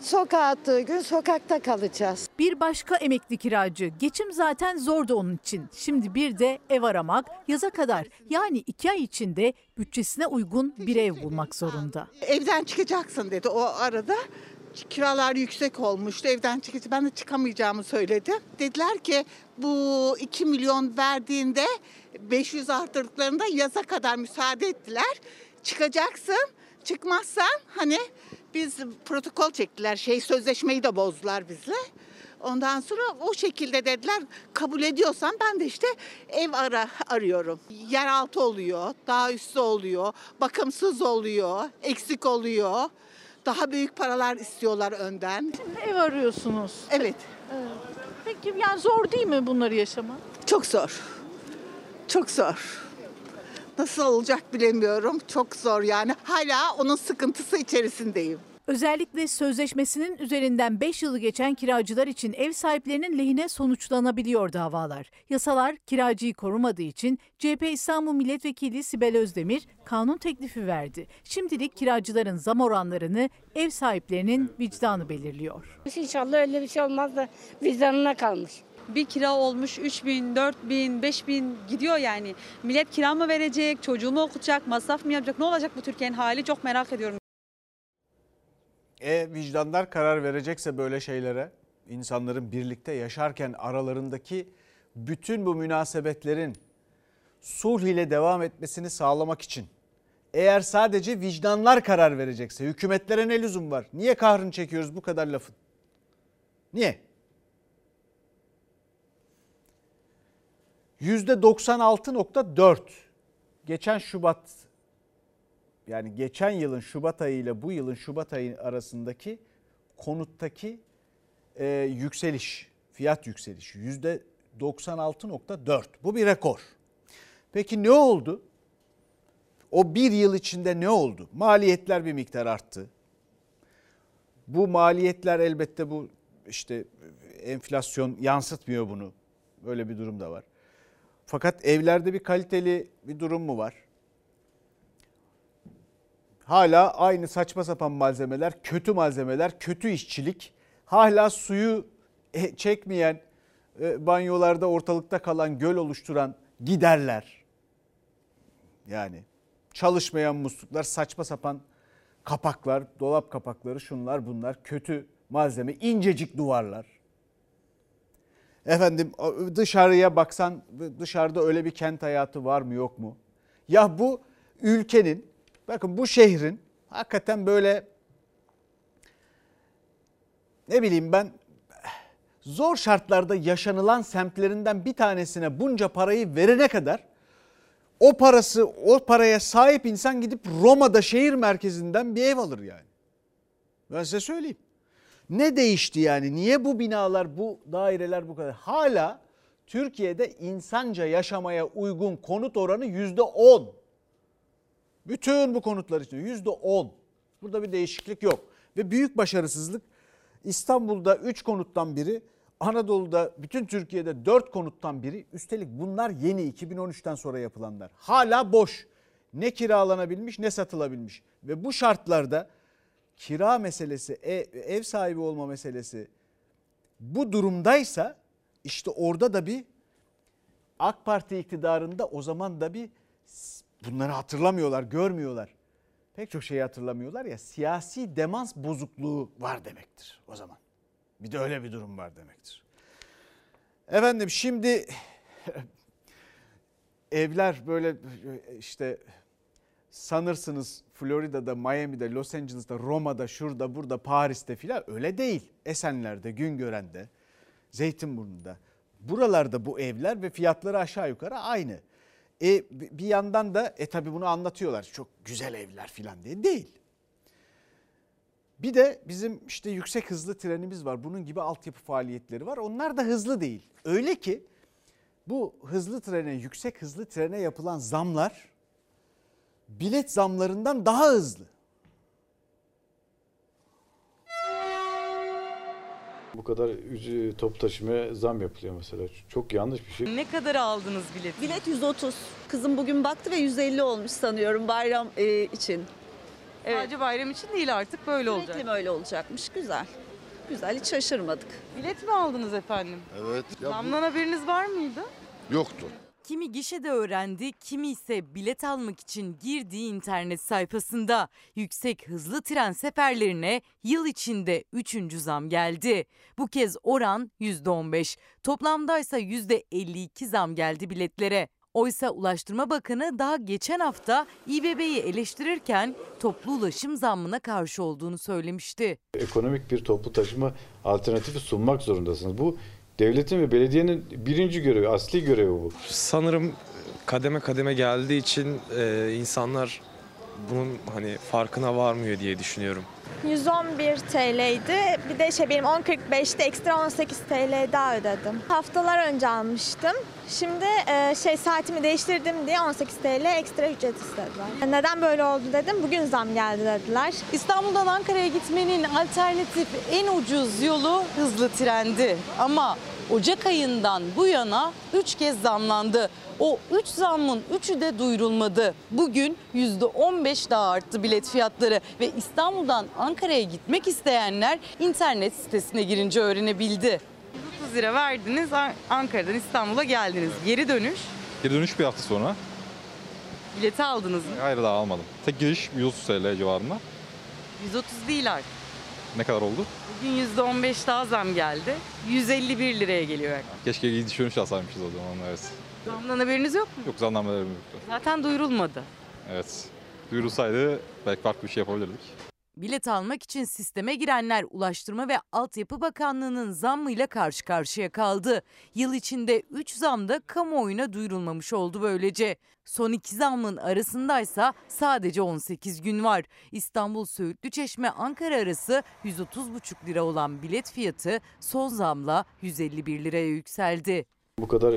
Sokağa attığı gün sokakta kalacağız. Bir başka emekli kiracı. Geçim zaten zordu onun için. Şimdi bir de ev aramak yaza kadar yani iki ay içinde bütçesine uygun bir ev bulmak zorunda. Evden çıkacaksın dedi o arada. Kiralar yüksek olmuştu. Evden çıkacak. Ben de çıkamayacağımı söyledim. Dediler ki bu 2 milyon verdiğinde 500 arttırdıklarında yaza kadar müsaade ettiler. Çıkacaksın. Çıkmazsan hani biz protokol çektiler. Şey sözleşmeyi de bozdular bizle. Ondan sonra o şekilde dediler kabul ediyorsan ben de işte ev ara arıyorum. Yeraltı oluyor, daha üstü oluyor, bakımsız oluyor, eksik oluyor. Daha büyük paralar istiyorlar önden. Şimdi ev arıyorsunuz. Evet. Peki yani zor değil mi bunları yaşamak? Çok zor. Çok zor. Nasıl olacak bilemiyorum. Çok zor yani. Hala onun sıkıntısı içerisindeyim. Özellikle sözleşmesinin üzerinden 5 yılı geçen kiracılar için ev sahiplerinin lehine sonuçlanabiliyor davalar. Yasalar kiracıyı korumadığı için CHP İstanbul Milletvekili Sibel Özdemir kanun teklifi verdi. Şimdilik kiracıların zam oranlarını ev sahiplerinin vicdanı belirliyor. İnşallah öyle bir şey olmaz da vicdanına kalmış. Bir kira olmuş 3 bin, 4 bin, 5 bin gidiyor yani. Millet kira mı verecek, çocuğu mu okutacak, masraf mı yapacak? Ne olacak bu Türkiye'nin hali çok merak ediyorum. E vicdanlar karar verecekse böyle şeylere insanların birlikte yaşarken aralarındaki bütün bu münasebetlerin sulh ile devam etmesini sağlamak için eğer sadece vicdanlar karar verecekse hükümetlere ne lüzum var? Niye kahrını çekiyoruz bu kadar lafın? Niye? %96.4 geçen Şubat yani geçen yılın Şubat ayı ile bu yılın Şubat ayı arasındaki konuttaki e, yükseliş, fiyat yükselişi yüzde 96.4. Bu bir rekor. Peki ne oldu? O bir yıl içinde ne oldu? Maliyetler bir miktar arttı. Bu maliyetler elbette bu işte enflasyon yansıtmıyor bunu. Böyle bir durum da var. Fakat evlerde bir kaliteli bir durum mu var? Hala aynı saçma sapan malzemeler, kötü malzemeler, kötü işçilik. Hala suyu e, çekmeyen, e, banyolarda ortalıkta kalan göl oluşturan giderler. Yani çalışmayan musluklar, saçma sapan kapaklar, dolap kapakları şunlar bunlar kötü malzeme, incecik duvarlar. Efendim dışarıya baksan dışarıda öyle bir kent hayatı var mı yok mu? Ya bu ülkenin bakın bu şehrin hakikaten böyle ne bileyim ben zor şartlarda yaşanılan semtlerinden bir tanesine bunca parayı verene kadar o parası o paraya sahip insan gidip Roma'da şehir merkezinden bir ev alır yani. Ben size söyleyeyim. Ne değişti yani? Niye bu binalar, bu daireler bu kadar? Hala Türkiye'de insanca yaşamaya uygun konut oranı yüzde on. Bütün bu konutlar için yüzde on. Burada bir değişiklik yok. Ve büyük başarısızlık İstanbul'da 3 konuttan biri, Anadolu'da bütün Türkiye'de 4 konuttan biri. Üstelik bunlar yeni 2013'ten sonra yapılanlar. Hala boş. Ne kiralanabilmiş ne satılabilmiş. Ve bu şartlarda kira meselesi, ev, ev sahibi olma meselesi bu durumdaysa işte orada da bir AK Parti iktidarında o zaman da bir bunları hatırlamıyorlar, görmüyorlar. Pek çok şeyi hatırlamıyorlar ya siyasi demans bozukluğu var demektir o zaman. Bir de öyle bir durum var demektir. Efendim şimdi evler böyle işte sanırsınız Florida'da, Miami'de, Los Angeles'ta, Roma'da, şurada, burada, Paris'te filan öyle değil. Esenler'de, Güngören'de, Zeytinburnu'nda. Buralarda bu evler ve fiyatları aşağı yukarı aynı. E, bir yandan da e tabi bunu anlatıyorlar çok güzel evler filan diye değil. Bir de bizim işte yüksek hızlı trenimiz var. Bunun gibi altyapı faaliyetleri var. Onlar da hızlı değil. Öyle ki bu hızlı trene, yüksek hızlı trene yapılan zamlar bilet zamlarından daha hızlı. Bu kadar top taşımaya zam yapılıyor mesela. Çok yanlış bir şey. Ne kadar aldınız bilet? Bilet 130. Kızım bugün baktı ve 150 olmuş sanıyorum bayram e, için. Evet. Sadece bayram için değil artık böyle olacak. Sürekli mi öyle olacakmış? Güzel. Güzel hiç şaşırmadık. Bilet mi aldınız efendim? Evet. Ya Zamdan haberiniz var mıydı? bu yoktu. Kimi gişede öğrendi, kimi ise bilet almak için girdiği internet sayfasında. Yüksek hızlı tren seferlerine yıl içinde 3. zam geldi. Bu kez oran %15. Toplamdaysa %52 zam geldi biletlere. Oysa Ulaştırma Bakanı daha geçen hafta İBB'yi eleştirirken toplu ulaşım zammına karşı olduğunu söylemişti. Ekonomik bir toplu taşıma alternatifi sunmak zorundasınız. Bu devletin ve belediyenin birinci görevi, asli görevi bu. Sanırım kademe kademe geldiği için e, insanlar bunun hani farkına varmıyor diye düşünüyorum. 111 TL'ydi. Bir de şey benim 10.45'te ekstra 18 TL daha ödedim. Haftalar önce almıştım. Şimdi e, şey saatimi değiştirdim diye 18 TL ekstra ücret istediler. Neden böyle oldu dedim. Bugün zam geldi dediler. İstanbul'dan Ankara'ya gitmenin alternatif en ucuz yolu hızlı trendi. Ama Ocak ayından bu yana 3 kez zamlandı. O 3 zammın 3'ü de duyurulmadı. Bugün %15 daha arttı bilet fiyatları ve İstanbul'dan Ankara'ya gitmek isteyenler internet sitesine girince öğrenebildi. 30 lira verdiniz Ankara'dan İstanbul'a geldiniz. Geri dönüş Geri dönüş bir hafta sonra. bileti aldınız mı? Hayır daha almadım. Tek giriş 130 TL civarında. 130 değil artık. Ne kadar oldu? Bugün %15 daha zam geldi. 151 liraya geliyor. yaklaşık. Keşke gidiş dönüş alsaymışız o zaman evet. Zamdan haberiniz yok mu? Yok zannamelerim yoktu. Zaten duyurulmadı. Evet. Duyurulsaydı belki farklı bir şey yapabilirdik. Bilet almak için sisteme girenler Ulaştırma ve Altyapı Bakanlığı'nın zammıyla karşı karşıya kaldı. Yıl içinde 3 zam da kamuoyuna duyurulmamış oldu böylece. Son iki zammın arasındaysa sadece 18 gün var. İstanbul Söğütlü Çeşme Ankara arası 130,5 lira olan bilet fiyatı son zamla 151 liraya yükseldi. Bu kadar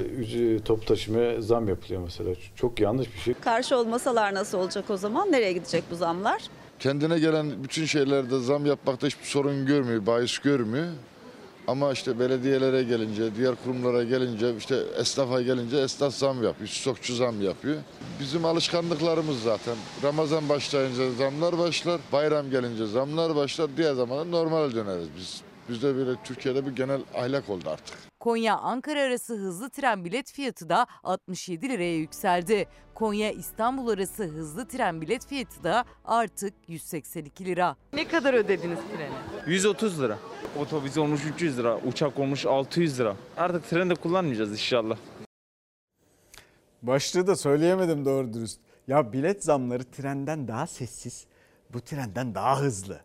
top taşımaya zam yapılıyor mesela. Çok yanlış bir şey. Karşı olmasalar nasıl olacak o zaman? Nereye gidecek bu zamlar? Kendine gelen bütün şeylerde zam yapmakta hiçbir sorun görmüyor, bahis görmüyor. Ama işte belediyelere gelince, diğer kurumlara gelince, işte esnafa gelince esnaf zam yapıyor, stokçu zam yapıyor. Bizim alışkanlıklarımız zaten. Ramazan başlayınca zamlar başlar, bayram gelince zamlar başlar, diğer zamanda normal döneriz biz. Bizde böyle Türkiye'de bir genel ahlak oldu artık. Konya-Ankara arası hızlı tren bilet fiyatı da 67 liraya yükseldi. Konya-İstanbul arası hızlı tren bilet fiyatı da artık 182 lira. Ne kadar ödediniz trene? 130 lira. Otobüs olmuş 300 lira, uçak olmuş 600 lira. Artık tren de kullanmayacağız inşallah. Başlığı da söyleyemedim doğru dürüst. Ya bilet zamları trenden daha sessiz, bu trenden daha hızlı.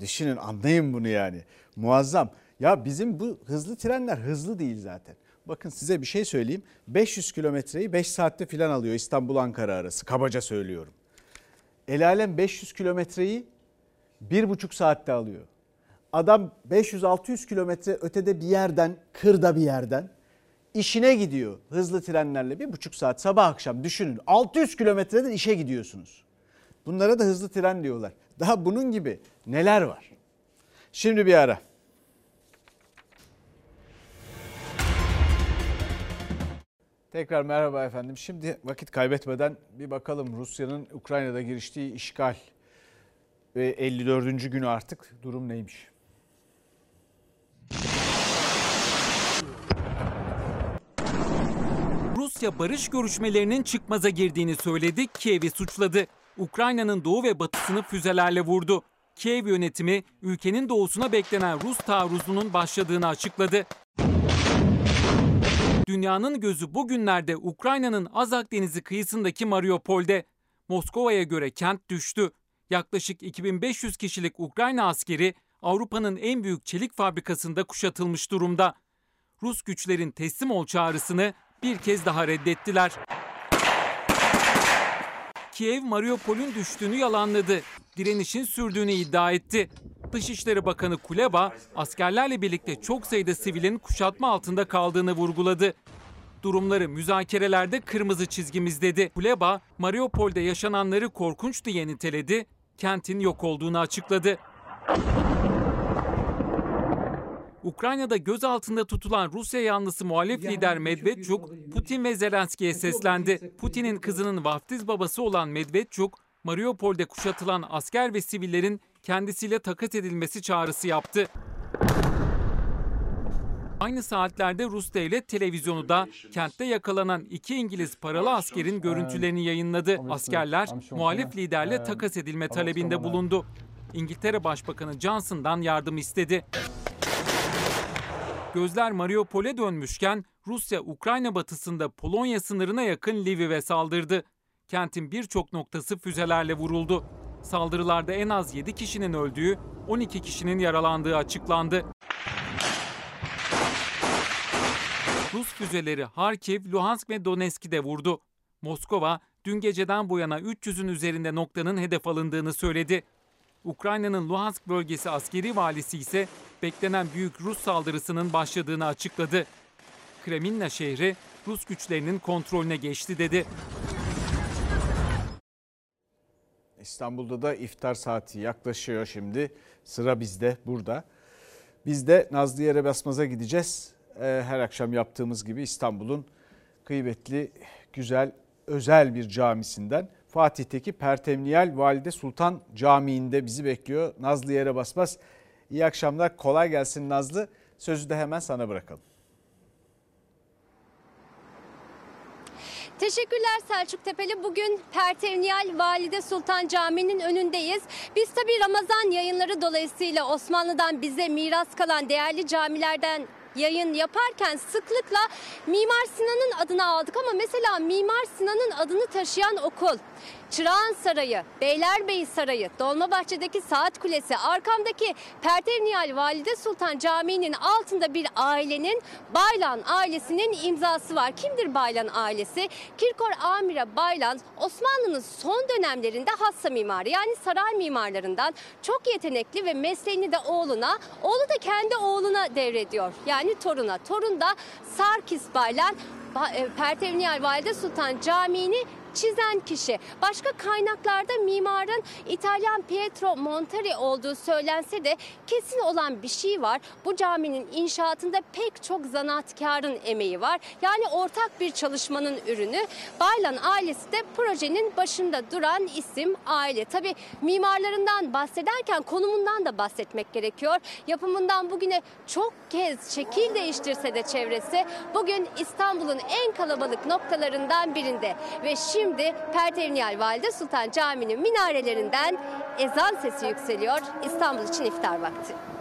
Düşünün anlayın bunu yani. Muazzam. Ya bizim bu hızlı trenler hızlı değil zaten. Bakın size bir şey söyleyeyim. 500 kilometreyi 5 saatte filan alıyor İstanbul-Ankara arası. Kabaca söylüyorum. El alem 500 kilometreyi 1,5 saatte alıyor. Adam 500-600 kilometre ötede bir yerden, kırda bir yerden işine gidiyor hızlı trenlerle bir buçuk saat sabah akşam düşünün 600 kilometreden işe gidiyorsunuz. Bunlara da hızlı tren diyorlar. Daha bunun gibi neler var? Şimdi bir ara. Tekrar merhaba efendim. Şimdi vakit kaybetmeden bir bakalım Rusya'nın Ukrayna'da giriştiği işgal ve 54. günü artık durum neymiş? Rusya barış görüşmelerinin çıkmaza girdiğini söyledi, Kiev'i suçladı. Ukrayna'nın doğu ve batısını füzelerle vurdu. Kiev yönetimi ülkenin doğusuna beklenen Rus taarruzunun başladığını açıkladı. Dünyanın gözü bugünlerde Ukrayna'nın Azak Denizi kıyısındaki Mariupol'de. Moskova'ya göre kent düştü. Yaklaşık 2500 kişilik Ukrayna askeri Avrupa'nın en büyük çelik fabrikasında kuşatılmış durumda. Rus güçlerin teslim ol çağrısını bir kez daha reddettiler. Kiev Mariupol'ün düştüğünü yalanladı. Direnişin sürdüğünü iddia etti. Dışişleri Bakanı Kuleba askerlerle birlikte çok sayıda sivilin kuşatma altında kaldığını vurguladı. Durumları müzakerelerde kırmızı çizgimiz dedi. Kuleba, Mariupol'de yaşananları korkunç diye niteledi, kentin yok olduğunu açıkladı. Ukrayna'da gözaltında tutulan Rusya yanlısı muhalif lider Medvedchuk, Putin ve Zelenski'ye seslendi. Putin'in kızının vaftiz babası olan Medvedchuk, Mariupol'de kuşatılan asker ve sivillerin kendisiyle takas edilmesi çağrısı yaptı. Aynı saatlerde Rus devlet televizyonu da kentte yakalanan iki İngiliz paralı askerin görüntülerini yayınladı. Askerler muhalif liderle takas edilme talebinde bulundu. İngiltere Başbakanı Johnson'dan yardım istedi. Gözler Mariupol'e dönmüşken Rusya Ukrayna batısında Polonya sınırına yakın Lviv'e saldırdı. Kentin birçok noktası füzelerle vuruldu. Saldırılarda en az 7 kişinin öldüğü, 12 kişinin yaralandığı açıklandı. Rus füzeleri Harkiv, Luhansk ve Donetsk'i de vurdu. Moskova dün geceden bu yana 300'ün üzerinde noktanın hedef alındığını söyledi. Ukrayna'nın Luhansk bölgesi askeri valisi ise beklenen büyük Rus saldırısının başladığını açıkladı. Kreminna şehri Rus güçlerinin kontrolüne geçti dedi. İstanbul'da da iftar saati yaklaşıyor şimdi. Sıra bizde burada. Biz de Nazlı Yere Basmaz'a gideceğiz. Ee, her akşam yaptığımız gibi İstanbul'un kıymetli, güzel, özel bir camisinden Fatih'teki Pertemniyal Valide Sultan Camii'nde bizi bekliyor. Nazlı Yere Basmaz. İyi akşamlar, kolay gelsin Nazlı. Sözü de hemen sana bırakalım. Teşekkürler Selçuk Tepeli. Bugün Pertevniyal Valide Sultan Camii'nin önündeyiz. Biz tabii Ramazan yayınları dolayısıyla Osmanlı'dan bize miras kalan değerli camilerden yayın yaparken sıklıkla Mimar Sinan'ın adını aldık ama mesela Mimar Sinan'ın adını taşıyan okul, Çırağan Sarayı, Beylerbeyi Sarayı, Dolmabahçe'deki Saat Kulesi, arkamdaki Pertevniyal Valide Sultan Camii'nin altında bir ailenin Baylan ailesinin imzası var. Kimdir Baylan ailesi? Kirkor Amire Baylan Osmanlı'nın son dönemlerinde hassa mimarı yani saray mimarlarından çok yetenekli ve mesleğini de oğluna, oğlu da kendi oğluna devrediyor. Yani toruna. Torun da Sarkis Baylan Pertevniyal Valide Sultan Camii'ni çizen kişi. Başka kaynaklarda mimarın İtalyan Pietro Montari olduğu söylense de kesin olan bir şey var. Bu caminin inşaatında pek çok zanaatkarın emeği var. Yani ortak bir çalışmanın ürünü. Baylan ailesi de projenin başında duran isim aile. Tabi mimarlarından bahsederken konumundan da bahsetmek gerekiyor. Yapımından bugüne çok kez şekil değiştirse de çevresi bugün İstanbul'un en kalabalık noktalarından birinde. Ve şimdi Pertevniyal Valide Sultan Camii'nin minarelerinden ezan sesi yükseliyor. İstanbul için iftar vakti.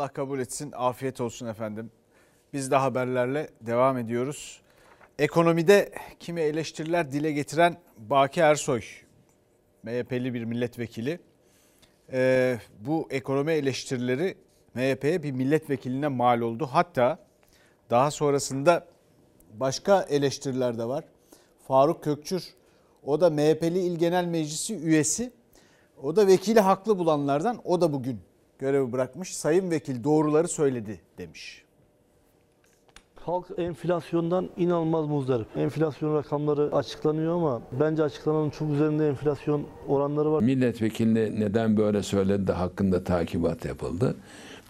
Allah kabul etsin. Afiyet olsun efendim. Biz de haberlerle devam ediyoruz. Ekonomide kimi eleştiriler dile getiren Baki Ersoy, MHP'li bir milletvekili. Ee, bu ekonomi eleştirileri MHP'ye bir milletvekiline mal oldu. Hatta daha sonrasında başka eleştiriler de var. Faruk Kökçür, o da MHP'li İl Genel Meclisi üyesi. O da vekili haklı bulanlardan. O da bugün görevi bırakmış. Sayın Vekil doğruları söyledi demiş. Halk enflasyondan inanılmaz muzdarip. Enflasyon rakamları açıklanıyor ama bence açıklananın çok üzerinde enflasyon oranları var. Milletvekili neden böyle söyledi de hakkında takibat yapıldı.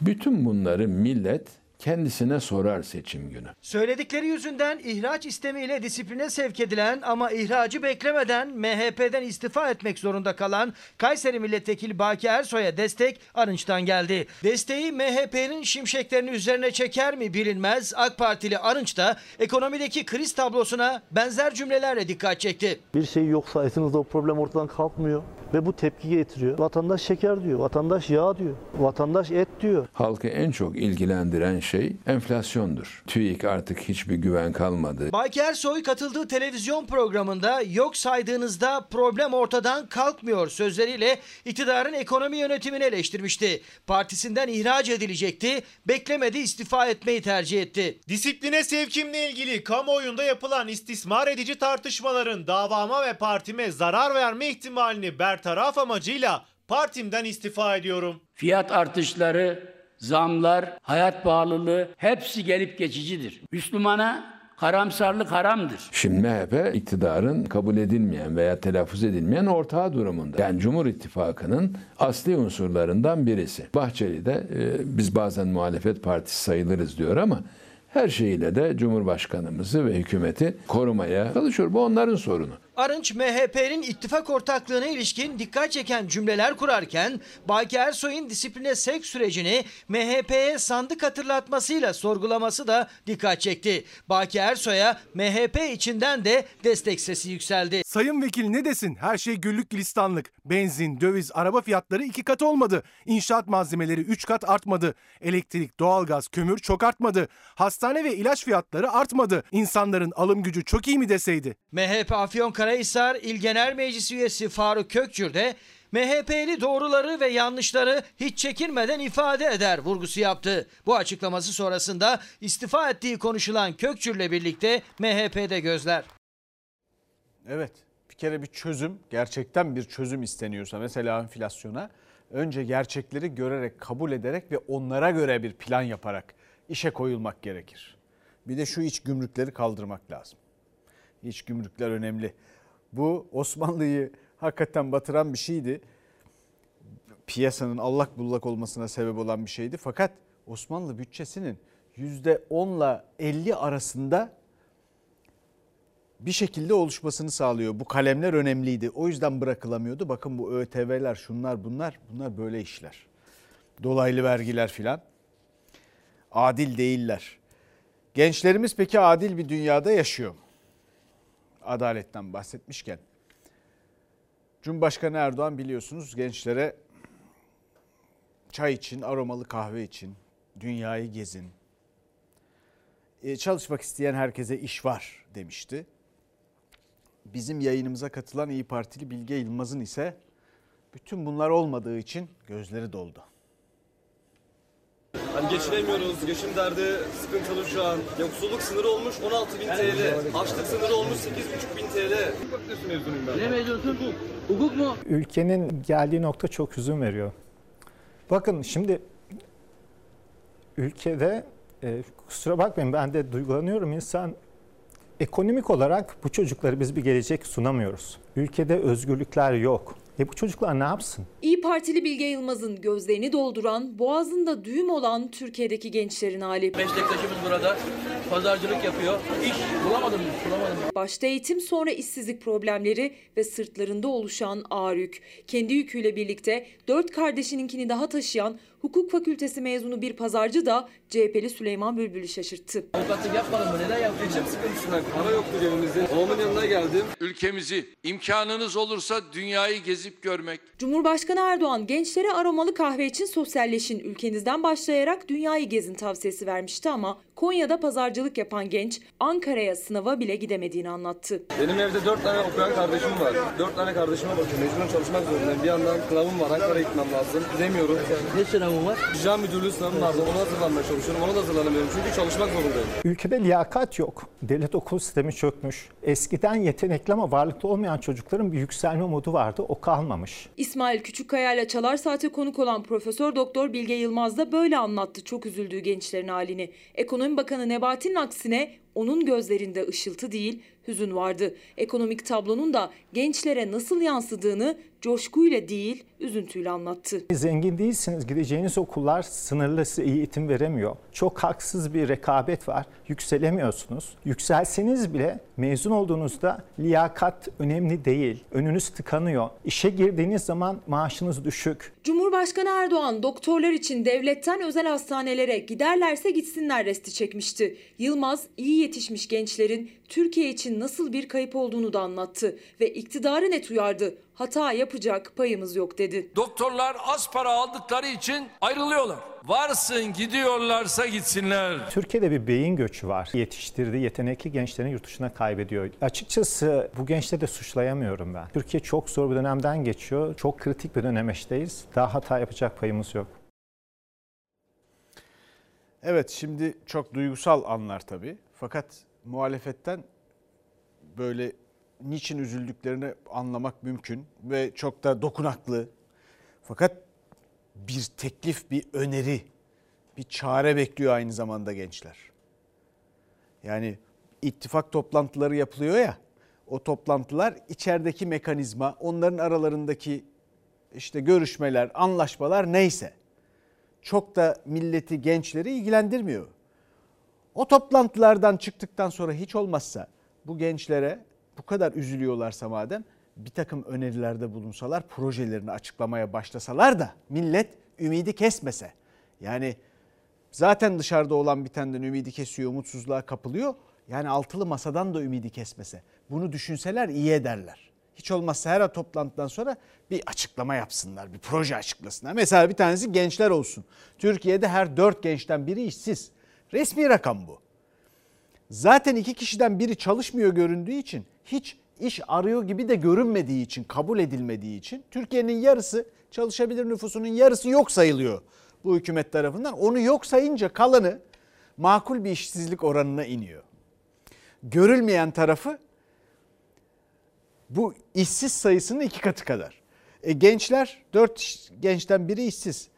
Bütün bunları millet kendisine sorar seçim günü. Söyledikleri yüzünden ihraç istemiyle disipline sevk edilen ama ihracı beklemeden MHP'den istifa etmek zorunda kalan Kayseri Milletvekili Baki Ersoy'a destek Arınç'tan geldi. Desteği MHP'nin şimşeklerini üzerine çeker mi bilinmez AK Partili Arınç da ekonomideki kriz tablosuna benzer cümlelerle dikkat çekti. Bir şey yoksa etinizde o problem ortadan kalkmıyor ve bu tepki getiriyor. Vatandaş şeker diyor, vatandaş yağ diyor, vatandaş et diyor. Halkı en çok ilgilendiren şey enflasyondur. TÜİK artık hiçbir güven kalmadı. Baki Ersoy katıldığı televizyon programında yok saydığınızda problem ortadan kalkmıyor sözleriyle iktidarın ekonomi yönetimini eleştirmişti. Partisinden ihraç edilecekti, beklemedi istifa etmeyi tercih etti. Disipline sevkimle ilgili kamuoyunda yapılan istismar edici tartışmaların davama ve partime zarar verme ihtimalini bertaraf amacıyla partimden istifa ediyorum. Fiyat artışları, zamlar, hayat pahalılığı hepsi gelip geçicidir. Müslümana karamsarlık haramdır. Şimdi MHP iktidarın kabul edilmeyen veya telaffuz edilmeyen ortağı durumunda. Yani Cumhur İttifakı'nın asli unsurlarından birisi. Bahçeli de e, biz bazen muhalefet partisi sayılırız diyor ama her şeyiyle de Cumhurbaşkanımızı ve hükümeti korumaya çalışıyor. Bu onların sorunu. Arınç MHP'nin ittifak ortaklığına ilişkin dikkat çeken cümleler kurarken Baki Ersoy'un disipline sevk sürecini MHP'ye sandık hatırlatmasıyla sorgulaması da dikkat çekti. Baki Ersoy'a MHP içinden de destek sesi yükseldi. Sayın Vekil ne desin? Her şey güllük gülistanlık. Benzin, döviz, araba fiyatları iki kat olmadı. İnşaat malzemeleri üç kat artmadı. Elektrik, doğalgaz, kömür çok artmadı. Hastane ve ilaç fiyatları artmadı. İnsanların alım gücü çok iyi mi deseydi? MHP Afyonkarahisar İl Genel Meclisi üyesi Faruk Kökçür de MHP'li doğruları ve yanlışları hiç çekinmeden ifade eder vurgusu yaptı. Bu açıklaması sonrasında istifa ettiği konuşulan Kökçür'le birlikte MHP'de gözler. Evet bir kere bir çözüm gerçekten bir çözüm isteniyorsa mesela enflasyona önce gerçekleri görerek kabul ederek ve onlara göre bir plan yaparak işe koyulmak gerekir. Bir de şu iç gümrükleri kaldırmak lazım. İç gümrükler önemli. Bu Osmanlı'yı hakikaten batıran bir şeydi. Piyasanın allak bullak olmasına sebep olan bir şeydi. Fakat Osmanlı bütçesinin %10 ile 50 arasında bir şekilde oluşmasını sağlıyor. Bu kalemler önemliydi. O yüzden bırakılamıyordu. Bakın bu ÖTV'ler şunlar bunlar bunlar böyle işler. Dolaylı vergiler filan. Adil değiller. Gençlerimiz peki adil bir dünyada yaşıyor mu? Adaletten bahsetmişken. Cumhurbaşkanı Erdoğan biliyorsunuz gençlere çay için, aromalı kahve için dünyayı gezin. Ee, çalışmak isteyen herkese iş var demişti. Bizim yayınımıza katılan İyi Partili Bilge Yılmaz'ın ise bütün bunlar olmadığı için gözleri doldu. Hani geçinemiyoruz, geçim derdi sıkıntılı şu an. Yoksulluk sınırı olmuş 16 bin TL. Açlık sınırı olmuş 8,5 bin TL. Fakültesi mezunuyum ben. Ne mezunusun? Hukuk mu? Ülkenin geldiği nokta çok hüzün veriyor. Bakın şimdi ülkede e, kusura bakmayın ben de duygulanıyorum insan ekonomik olarak bu çocuklara biz bir gelecek sunamıyoruz. Ülkede özgürlükler yok. E bu çocuklar ne yapsın? İyi Partili Bilge Yılmaz'ın gözlerini dolduran, boğazında düğüm olan Türkiye'deki gençlerin hali. Meslektaşımız burada pazarcılık yapıyor. İş bulamadım, bulamadım. Başta eğitim sonra işsizlik problemleri ve sırtlarında oluşan ağır yük. Kendi yüküyle birlikte dört kardeşininkini daha taşıyan hukuk fakültesi mezunu bir pazarcı da CHP'li Süleyman Bülbül'ü şaşırttı. Avukatlık yapmadım mı? Neden yaptın? Geçim sıkıntısından para yoktu cebimizde. Babamın yanına geldim. Ülkemizi imkanınız olursa dünyayı gezip görmek. Cumhurbaşkanı Erdoğan gençlere aromalı kahve için sosyalleşin ülkenizden başlayarak dünyayı gezin tavsiyesi vermişti ama Konya'da pazarcılık yapan genç Ankara'ya sınava bile gidemediğini anlattı. Benim evde 4 tane okuyan kardeşim var. 4 tane kardeşime bakıyorum. Mecburen çalışmak zorundayım. Bir yandan sınavım var. Ankara'ya gitmem lazım. Gidemiyorum. Ne sınavın var? İcra müdürlüğü sınavım vardı. Ona hazırlanmaya çalışıyorum. Ona da hazırlanamıyorum. Çünkü çalışmak zorundayım. Ülkede liyakat yok. Devlet okul sistemi çökmüş. Eskiden yetenekli ama varlıklı olmayan çocukların bir yükselme modu vardı. O kalmamış. İsmail Küçükkaya ile Çalar Saat'e konuk olan Profesör Doktor Bilge Yılmaz da böyle anlattı çok üzüldüğü gençlerin halini. Ekonomi Bakanı Nebati'nin aksine onun gözlerinde ışıltı değil, hüzün vardı. Ekonomik tablonun da gençlere nasıl yansıdığını coşkuyla değil, üzüntüyle anlattı. Zengin değilsiniz, gideceğiniz okullar sınırlı size iyi eğitim veremiyor. Çok haksız bir rekabet var, yükselemiyorsunuz. Yükselseniz bile mezun olduğunuzda liyakat önemli değil. Önünüz tıkanıyor. İşe girdiğiniz zaman maaşınız düşük. Cumhurbaşkanı Erdoğan doktorlar için devletten özel hastanelere giderlerse gitsinler resti çekmişti. Yılmaz iyi yetişmiş gençlerin Türkiye için nasıl bir kayıp olduğunu da anlattı ve iktidarı net uyardı. Hata yapacak payımız yok dedi. Doktorlar az para aldıkları için ayrılıyorlar. Varsın gidiyorlarsa gitsinler. Türkiye'de bir beyin göçü var. Yetiştirdiği yetenekli gençlerin yurt dışına kaybediyor. Açıkçası bu gençleri de suçlayamıyorum ben. Türkiye çok zor bir dönemden geçiyor. Çok kritik bir dönemeçteyiz. Daha hata yapacak payımız yok. Evet şimdi çok duygusal anlar tabii. Fakat muhalefetten böyle niçin üzüldüklerini anlamak mümkün ve çok da dokunaklı. Fakat bir teklif, bir öneri, bir çare bekliyor aynı zamanda gençler. Yani ittifak toplantıları yapılıyor ya. O toplantılar içerideki mekanizma, onların aralarındaki işte görüşmeler, anlaşmalar neyse. Çok da milleti, gençleri ilgilendirmiyor. O toplantılardan çıktıktan sonra hiç olmazsa bu gençlere bu kadar üzülüyorlarsa madem bir takım önerilerde bulunsalar, projelerini açıklamaya başlasalar da millet ümidi kesmese. Yani zaten dışarıda olan bitenden ümidi kesiyor, umutsuzluğa kapılıyor. Yani altılı masadan da ümidi kesmese. Bunu düşünseler iyi ederler. Hiç olmazsa her toplantıdan sonra bir açıklama yapsınlar, bir proje açıklasınlar. Mesela bir tanesi gençler olsun. Türkiye'de her dört gençten biri işsiz. Resmi rakam bu. Zaten iki kişiden biri çalışmıyor göründüğü için hiç iş arıyor gibi de görünmediği için, kabul edilmediği için Türkiye'nin yarısı çalışabilir nüfusunun yarısı yok sayılıyor bu hükümet tarafından. Onu yok sayınca kalanı makul bir işsizlik oranına iniyor. Görülmeyen tarafı bu işsiz sayısının iki katı kadar. E, gençler dört gençten biri işsiz.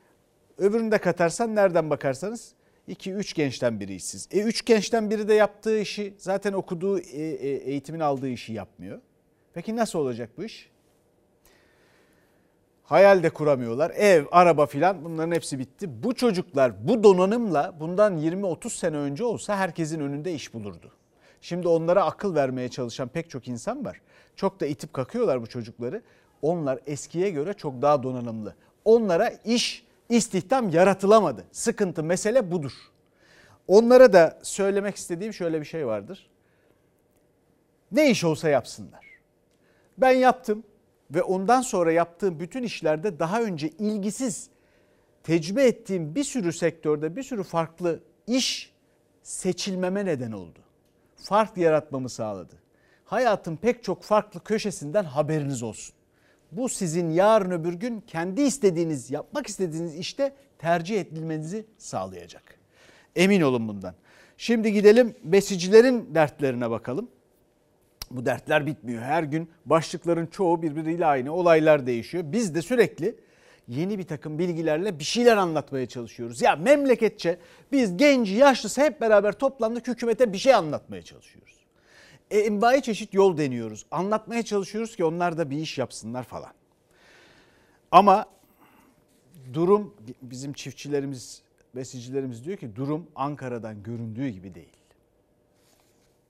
Öbürünü de katarsan nereden bakarsanız 2-3 gençten biri işsiz. E 3 gençten biri de yaptığı işi zaten okuduğu e, e, eğitimin aldığı işi yapmıyor. Peki nasıl olacak bu iş? Hayal de kuramıyorlar. Ev, araba filan bunların hepsi bitti. Bu çocuklar bu donanımla bundan 20-30 sene önce olsa herkesin önünde iş bulurdu. Şimdi onlara akıl vermeye çalışan pek çok insan var. Çok da itip kakıyorlar bu çocukları. Onlar eskiye göre çok daha donanımlı. Onlara iş, istihdam yaratılamadı. Sıkıntı mesele budur. Onlara da söylemek istediğim şöyle bir şey vardır. Ne iş olsa yapsınlar. Ben yaptım ve ondan sonra yaptığım bütün işlerde daha önce ilgisiz tecrübe ettiğim bir sürü sektörde bir sürü farklı iş seçilmeme neden oldu. Fark yaratmamı sağladı. Hayatın pek çok farklı köşesinden haberiniz olsun. Bu sizin yarın öbür gün kendi istediğiniz, yapmak istediğiniz işte tercih edilmenizi sağlayacak. Emin olun bundan. Şimdi gidelim besicilerin dertlerine bakalım. Bu dertler bitmiyor. Her gün başlıkların çoğu birbiriyle aynı. Olaylar değişiyor. Biz de sürekli yeni bir takım bilgilerle bir şeyler anlatmaya çalışıyoruz. Ya memleketçe biz genci yaşlısı hep beraber toplandık hükümete bir şey anlatmaya çalışıyoruz. E, envai çeşit yol deniyoruz. Anlatmaya çalışıyoruz ki onlar da bir iş yapsınlar falan. Ama durum bizim çiftçilerimiz, besicilerimiz diyor ki durum Ankara'dan göründüğü gibi değil.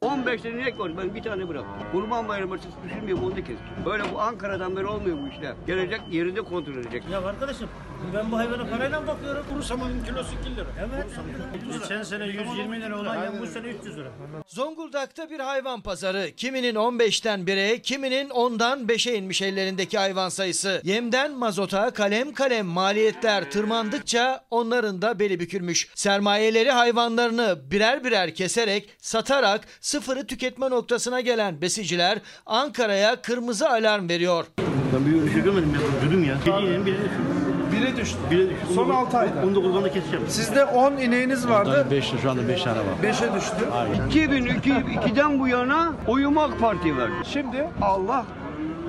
15 tane inek var ben bir tane bıraktım. Kurban bayramı açısı düşünmüyorum onu da kestim. Böyle bu Ankara'dan beri olmuyor bu işler. Gelecek yerinde kontrol edecek. Ya arkadaşım ben bu hayvana parayla mı bakıyorum? Kuru samanın kilosu 2 lira. Evet. Geçen sene 120 lira olan yem bu sene 300 lira. Zonguldak'ta bir hayvan pazarı. Kiminin 15'ten 1'e, kiminin 10'dan 5'e inmiş ellerindeki hayvan sayısı. Yemden mazota kalem kalem maliyetler tırmandıkça onların da beli bükülmüş. Sermayeleri hayvanlarını birer birer keserek, satarak sıfırı tüketme noktasına gelen besiciler Ankara'ya kırmızı alarm veriyor. Ben bir şey görmedim ya. Duydum ya. Kedi ineğin biri düştü. Bire düştü. Bire düştü. Son 6 ayda. Onu da kurbanla keseceğim. Sizde 10 ineğiniz vardı. 5 şu anda 5 tane var. 5'e düştü. 2002'den bu yana oyumu AK Parti verdi. Şimdi Allah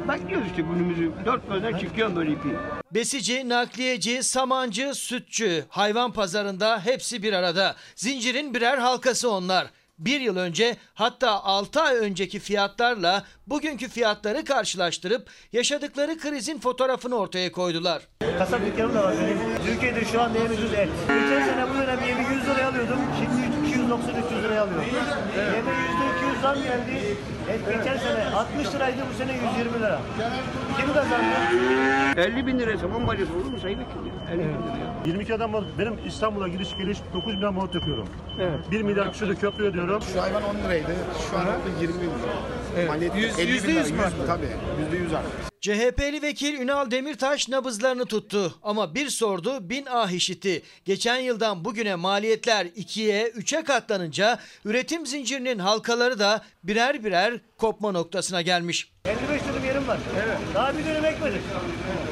bekliyoruz işte günümüzü. Dört gözden çıkıyorum böyle ipi. Besici, nakliyeci, samancı, sütçü, hayvan pazarında hepsi bir arada. Zincirin birer halkası onlar. Bir yıl önce hatta 6 ay önceki fiyatlarla bugünkü fiyatları karşılaştırıp yaşadıkları krizin fotoğrafını ortaya koydular. Kasap dükkanım da var benim. Türkiye'de şu anda en ucuz et. Geçen sene bu dönem yemi 100 liraya alıyordum. Şimdi 290-300 liraya alıyorum. Yeme %200 zam geldi. Et geçen sene 60 liraydı bu sene 120 lira. Kim kazandı? 50 bin lira saman bacası olur mu sayı bekliyor. 50 bin lira. 22 adam var. Benim İstanbul'a gidiş geliş 9 milyon manat yapıyorum. Evet. 1 milyar küsürü köprü ödüyorum. Şu hayvan 10 liraydı. Şu an oldu 20 lira. Evet. Maliyeti Yüz- 50 bin yüzde lira. yüz mü arttı? Tabii. Yüzde yüz arttı. CHP'li vekil Ünal Demirtaş nabızlarını tuttu ama bir sordu bin ah işitti. Geçen yıldan bugüne maliyetler 2'ye 3'e katlanınca üretim zincirinin halkaları da birer birer kopma noktasına gelmiş. 55 dönüm yerim var. Evet. Daha bir dönüm ekmedik.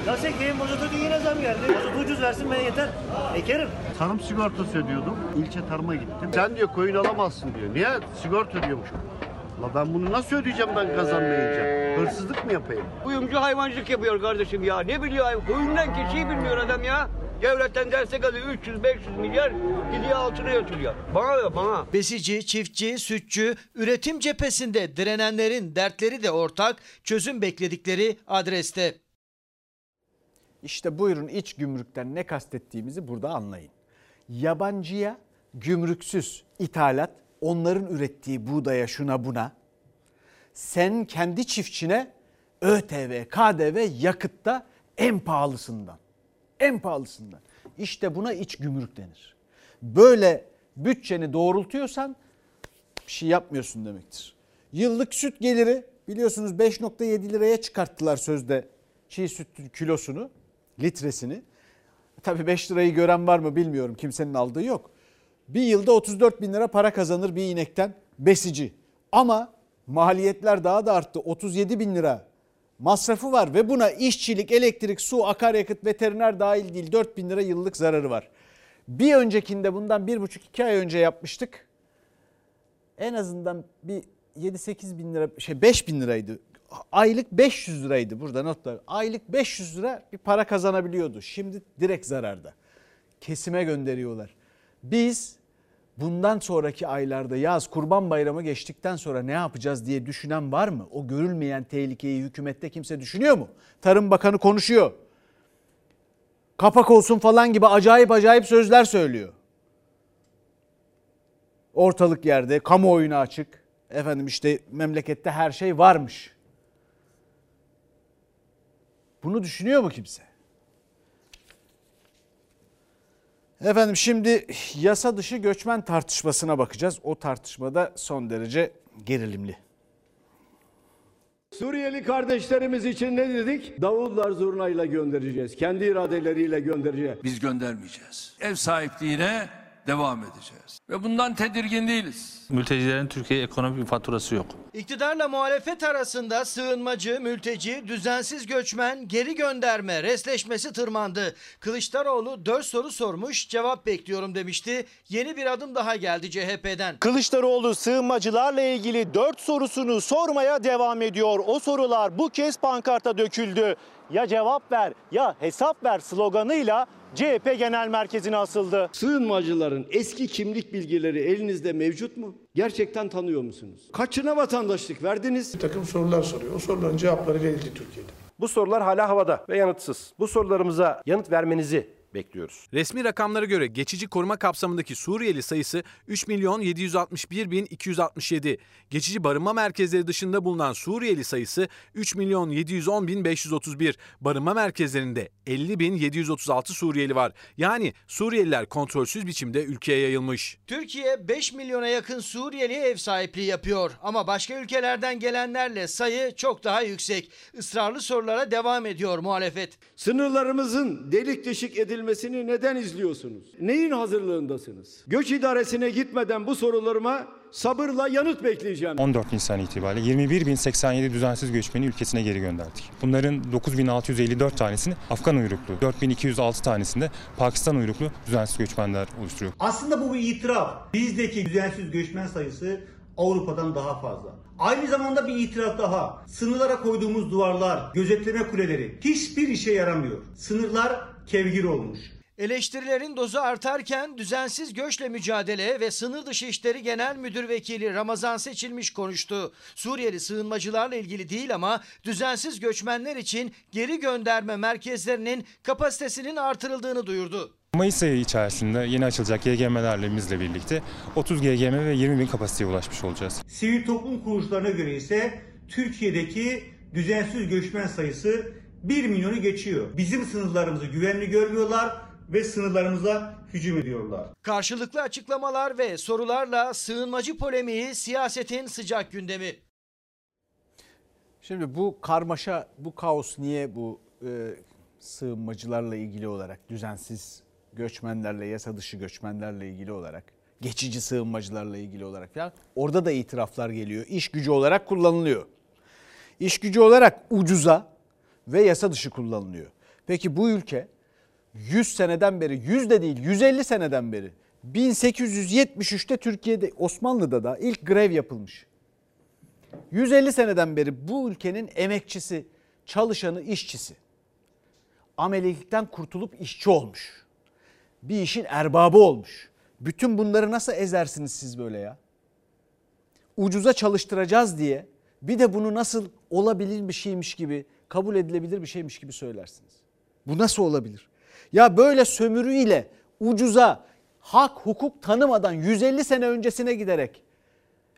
Nasıl ekeyim? Mazotu yine zam geldi. Mazotu ucuz versin ben yeter. Ekerim. Tarım sigortası ödüyordum. İlçe tarıma gittim. Sen diyor koyun alamazsın diyor. Niye? Sigorta ödüyormuşum. La ben bunu nasıl ödeyeceğim ben kazanmayınca? Hırsızlık mı yapayım? Kuyumcu hayvancılık yapıyor kardeşim ya. Ne biliyor hayvan? Koyundan keçiyi bilmiyor adam ya. Devletten destek alıyor 300-500 milyar gidiyor altına yatırıyor. Bana ver bana. Besici, çiftçi, sütçü, üretim cephesinde direnenlerin dertleri de ortak, çözüm bekledikleri adreste. İşte buyurun iç gümrükten ne kastettiğimizi burada anlayın. Yabancıya gümrüksüz ithalat, onların ürettiği buğdaya şuna buna, sen kendi çiftçine ÖTV, KDV yakıtta en pahalısından. En pahalısından. İşte buna iç gümrük denir. Böyle bütçeni doğrultuyorsan bir şey yapmıyorsun demektir. Yıllık süt geliri biliyorsunuz 5.7 liraya çıkarttılar sözde çiğ süt kilosunu, litresini. Tabii 5 lirayı gören var mı bilmiyorum kimsenin aldığı yok. Bir yılda 34 bin lira para kazanır bir inekten besici. Ama maliyetler daha da arttı 37 bin lira masrafı var ve buna işçilik, elektrik, su, akaryakıt, veteriner dahil değil 4 bin lira yıllık zararı var. Bir öncekinde bundan 1,5-2 ay önce yapmıştık. En azından bir 7-8 bin lira, şey 5 bin liraydı. Aylık 500 liraydı burada notlar. Aylık 500 lira bir para kazanabiliyordu. Şimdi direkt zararda. Kesime gönderiyorlar. Biz bundan sonraki aylarda yaz kurban bayramı geçtikten sonra ne yapacağız diye düşünen var mı? O görülmeyen tehlikeyi hükümette kimse düşünüyor mu? Tarım Bakanı konuşuyor. kapak olsun falan gibi acayip acayip sözler söylüyor. Ortalık yerde, kamuoyuna açık. Efendim işte memlekette her şey varmış. Bunu düşünüyor mu kimse? Efendim şimdi yasa dışı göçmen tartışmasına bakacağız. O tartışmada son derece gerilimli. Suriyeli kardeşlerimiz için ne dedik? Davullar zurnayla göndereceğiz. Kendi iradeleriyle göndereceğiz. Biz göndermeyeceğiz. Ev sahipliğine devam edeceğiz. Ve bundan tedirgin değiliz. Mültecilerin Türkiye ekonomik bir faturası yok. İktidarla muhalefet arasında sığınmacı, mülteci, düzensiz göçmen, geri gönderme resleşmesi tırmandı. Kılıçdaroğlu 4 soru sormuş, cevap bekliyorum demişti. Yeni bir adım daha geldi CHP'den. Kılıçdaroğlu sığınmacılarla ilgili 4 sorusunu sormaya devam ediyor. O sorular bu kez pankarta döküldü. Ya cevap ver ya hesap ver sloganıyla CHP Genel Merkezi'ne asıldı. Sığınmacıların eski kimlik bilgileri elinizde mevcut mu? Gerçekten tanıyor musunuz? Kaçına vatandaşlık verdiniz? Bir takım sorular soruyor. O soruların cevapları verildi Türkiye'de. Bu sorular hala havada ve yanıtsız. Bu sorularımıza yanıt vermenizi bekliyoruz. Resmi rakamlara göre geçici koruma kapsamındaki Suriyeli sayısı 3 milyon 761 bin 267. Geçici barınma merkezleri dışında bulunan Suriyeli sayısı 3 milyon 710 bin 531. Barınma merkezlerinde 50 bin 736 Suriyeli var. Yani Suriyeliler kontrolsüz biçimde ülkeye yayılmış. Türkiye 5 milyona yakın Suriyeli ev sahipliği yapıyor. Ama başka ülkelerden gelenlerle sayı çok daha yüksek. Israrlı sorulara devam ediyor muhalefet. Sınırlarımızın delik deşik edilmesini neden izliyorsunuz? Neyin hazırlığındasınız? Göç idaresine gitmeden bu sorularıma sabırla yanıt bekleyeceğim. 14 Nisan itibariyle 21.087 düzensiz göçmeni ülkesine geri gönderdik. Bunların 9.654 tanesini Afgan uyruklu, 4.206 tanesinde Pakistan uyruklu düzensiz göçmenler oluşturuyor. Aslında bu bir itiraf. Bizdeki düzensiz göçmen sayısı Avrupa'dan daha fazla. Aynı zamanda bir itiraf daha. Sınırlara koyduğumuz duvarlar, gözetleme kuleleri hiçbir işe yaramıyor. Sınırlar kevgir olmuş. Eleştirilerin dozu artarken düzensiz göçle mücadele ve sınır dışı işleri genel müdür vekili Ramazan Seçilmiş konuştu. Suriyeli sığınmacılarla ilgili değil ama düzensiz göçmenler için geri gönderme merkezlerinin kapasitesinin artırıldığını duyurdu. Mayıs ayı içerisinde yeni açılacak GGM'lerle birlikte 30 GGM ve 20 bin kapasiteye ulaşmış olacağız. Sivil toplum kuruluşlarına göre ise Türkiye'deki düzensiz göçmen sayısı 1 milyonu geçiyor. Bizim sınırlarımızı güvenli görmüyorlar ve sınırlarımıza hücum ediyorlar. Karşılıklı açıklamalar ve sorularla sığınmacı polemiği siyasetin sıcak gündemi. Şimdi bu karmaşa, bu kaos niye bu e, sığınmacılarla ilgili olarak, düzensiz göçmenlerle, yasa dışı göçmenlerle ilgili olarak, geçici sığınmacılarla ilgili olarak falan orada da itiraflar geliyor. İş gücü olarak kullanılıyor. İş gücü olarak ucuza ve yasa dışı kullanılıyor. Peki bu ülke 100 seneden beri, 100 de değil 150 seneden beri 1873'te Türkiye'de Osmanlı'da da ilk grev yapılmış. 150 seneden beri bu ülkenin emekçisi, çalışanı, işçisi. Amelilikten kurtulup işçi olmuş. Bir işin erbabı olmuş. Bütün bunları nasıl ezersiniz siz böyle ya? Ucuza çalıştıracağız diye bir de bunu nasıl olabilir bir şeymiş gibi, kabul edilebilir bir şeymiş gibi söylersiniz. Bu nasıl olabilir? Ya böyle sömürüyle ucuza hak hukuk tanımadan 150 sene öncesine giderek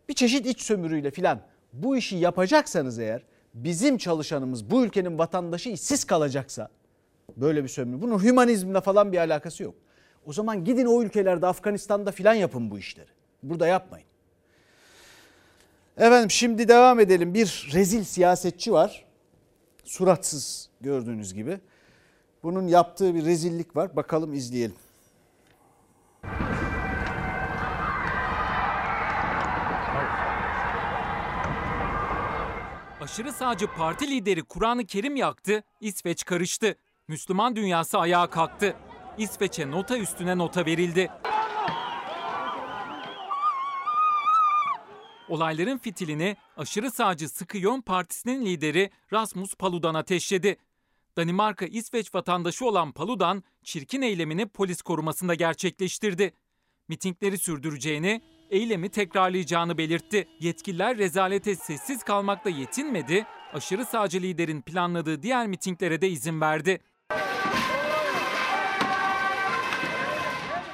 bir çeşit iç sömürüyle filan bu işi yapacaksanız eğer bizim çalışanımız bu ülkenin vatandaşı işsiz kalacaksa böyle bir sömürü bunun hümanizmle falan bir alakası yok. O zaman gidin o ülkelerde Afganistan'da filan yapın bu işleri. Burada yapmayın. Efendim şimdi devam edelim. Bir rezil siyasetçi var. Suratsız gördüğünüz gibi. Bunun yaptığı bir rezillik var. Bakalım izleyelim. Aşırı sağcı parti lideri Kur'an-ı Kerim yaktı, İsveç karıştı. Müslüman dünyası ayağa kalktı. İsveç'e nota üstüne nota verildi. Olayların fitilini aşırı sağcı Sıkıyon Partisi'nin lideri Rasmus Paludan ateşledi. Danimarka İsveç vatandaşı olan Paludan çirkin eylemini polis korumasında gerçekleştirdi. Mitingleri sürdüreceğini, eylemi tekrarlayacağını belirtti. Yetkililer rezalete sessiz kalmakla yetinmedi, aşırı sağcı liderin planladığı diğer mitinglere de izin verdi.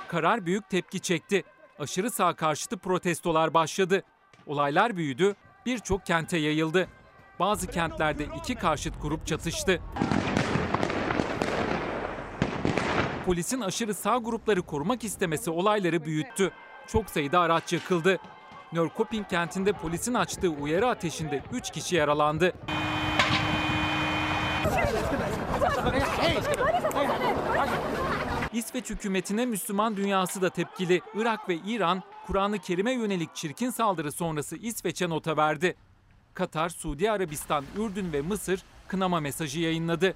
Karar büyük tepki çekti. Aşırı sağ karşıtı protestolar başladı. Olaylar büyüdü, birçok kente yayıldı. Bazı kentlerde iki karşıt grup çatıştı. Polisin aşırı sağ grupları korumak istemesi olayları büyüttü. Çok sayıda araç yakıldı. Nörkoping kentinde polisin açtığı uyarı ateşinde 3 kişi yaralandı. İsveç hükümetine Müslüman dünyası da tepkili. Irak ve İran, Kur'an-ı Kerim'e yönelik çirkin saldırı sonrası İsveç'e nota verdi. Katar, Suudi Arabistan, Ürdün ve Mısır kınama mesajı yayınladı.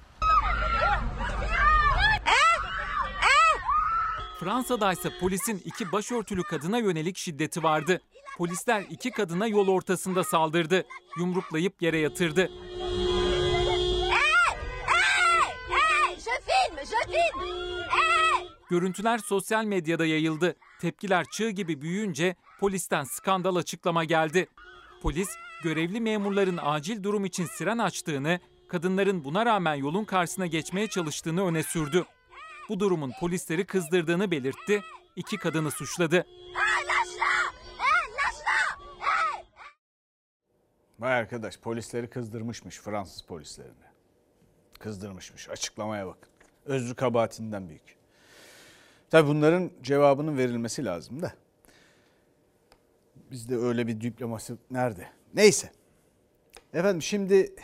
Fransa'da ise polisin iki başörtülü kadına yönelik şiddeti vardı. Polisler iki kadına yol ortasında saldırdı. Yumruklayıp yere yatırdı. Görüntüler sosyal medyada yayıldı. Tepkiler çığ gibi büyüyünce polisten skandal açıklama geldi. Polis, görevli memurların acil durum için siren açtığını, kadınların buna rağmen yolun karşısına geçmeye çalıştığını öne sürdü. Bu durumun polisleri kızdırdığını belirtti, iki kadını suçladı. Vay arkadaş polisleri kızdırmışmış Fransız polislerini. Kızdırmışmış açıklamaya bakın. Özrü kabahatinden büyük. Tabi bunların cevabının verilmesi lazım da. Bizde öyle bir diplomasi nerede? Neyse. Efendim şimdi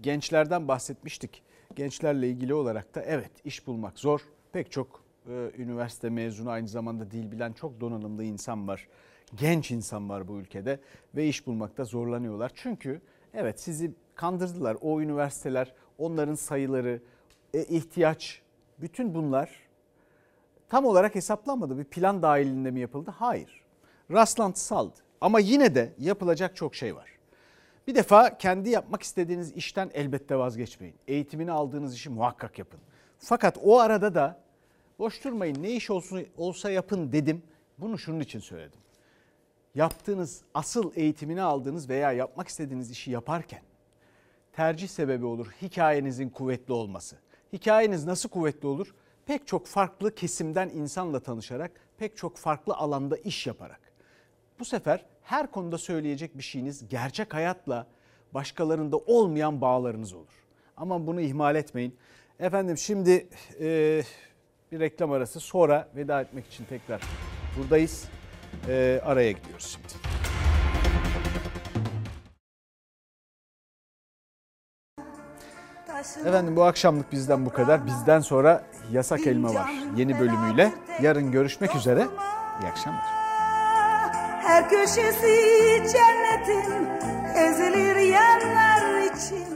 gençlerden bahsetmiştik. Gençlerle ilgili olarak da evet iş bulmak zor. Pek çok e, üniversite mezunu aynı zamanda dil bilen çok donanımlı insan var. Genç insan var bu ülkede ve iş bulmakta zorlanıyorlar. Çünkü evet sizi kandırdılar. O üniversiteler, onların sayıları, e, ihtiyaç bütün bunlar tam olarak hesaplanmadı. Bir plan dahilinde mi yapıldı? Hayır. Rastlantısaldı. Ama yine de yapılacak çok şey var. Bir defa kendi yapmak istediğiniz işten elbette vazgeçmeyin. Eğitimini aldığınız işi muhakkak yapın. Fakat o arada da boş durmayın ne iş olsun, olsa yapın dedim. Bunu şunun için söyledim. Yaptığınız asıl eğitimini aldığınız veya yapmak istediğiniz işi yaparken tercih sebebi olur hikayenizin kuvvetli olması. Hikayeniz nasıl kuvvetli olur? Pek çok farklı kesimden insanla tanışarak, pek çok farklı alanda iş yaparak. Bu sefer her konuda söyleyecek bir şeyiniz gerçek hayatla başkalarında olmayan bağlarınız olur. Ama bunu ihmal etmeyin. Efendim şimdi e, bir reklam arası sonra veda etmek için tekrar buradayız. E, araya gidiyoruz şimdi. Efendim bu akşamlık bizden bu kadar. Bizden sonra Yasak Elma var yeni bölümüyle. Yarın görüşmek üzere. İyi akşamlar. Her köşesi cennetin ezilir yerler için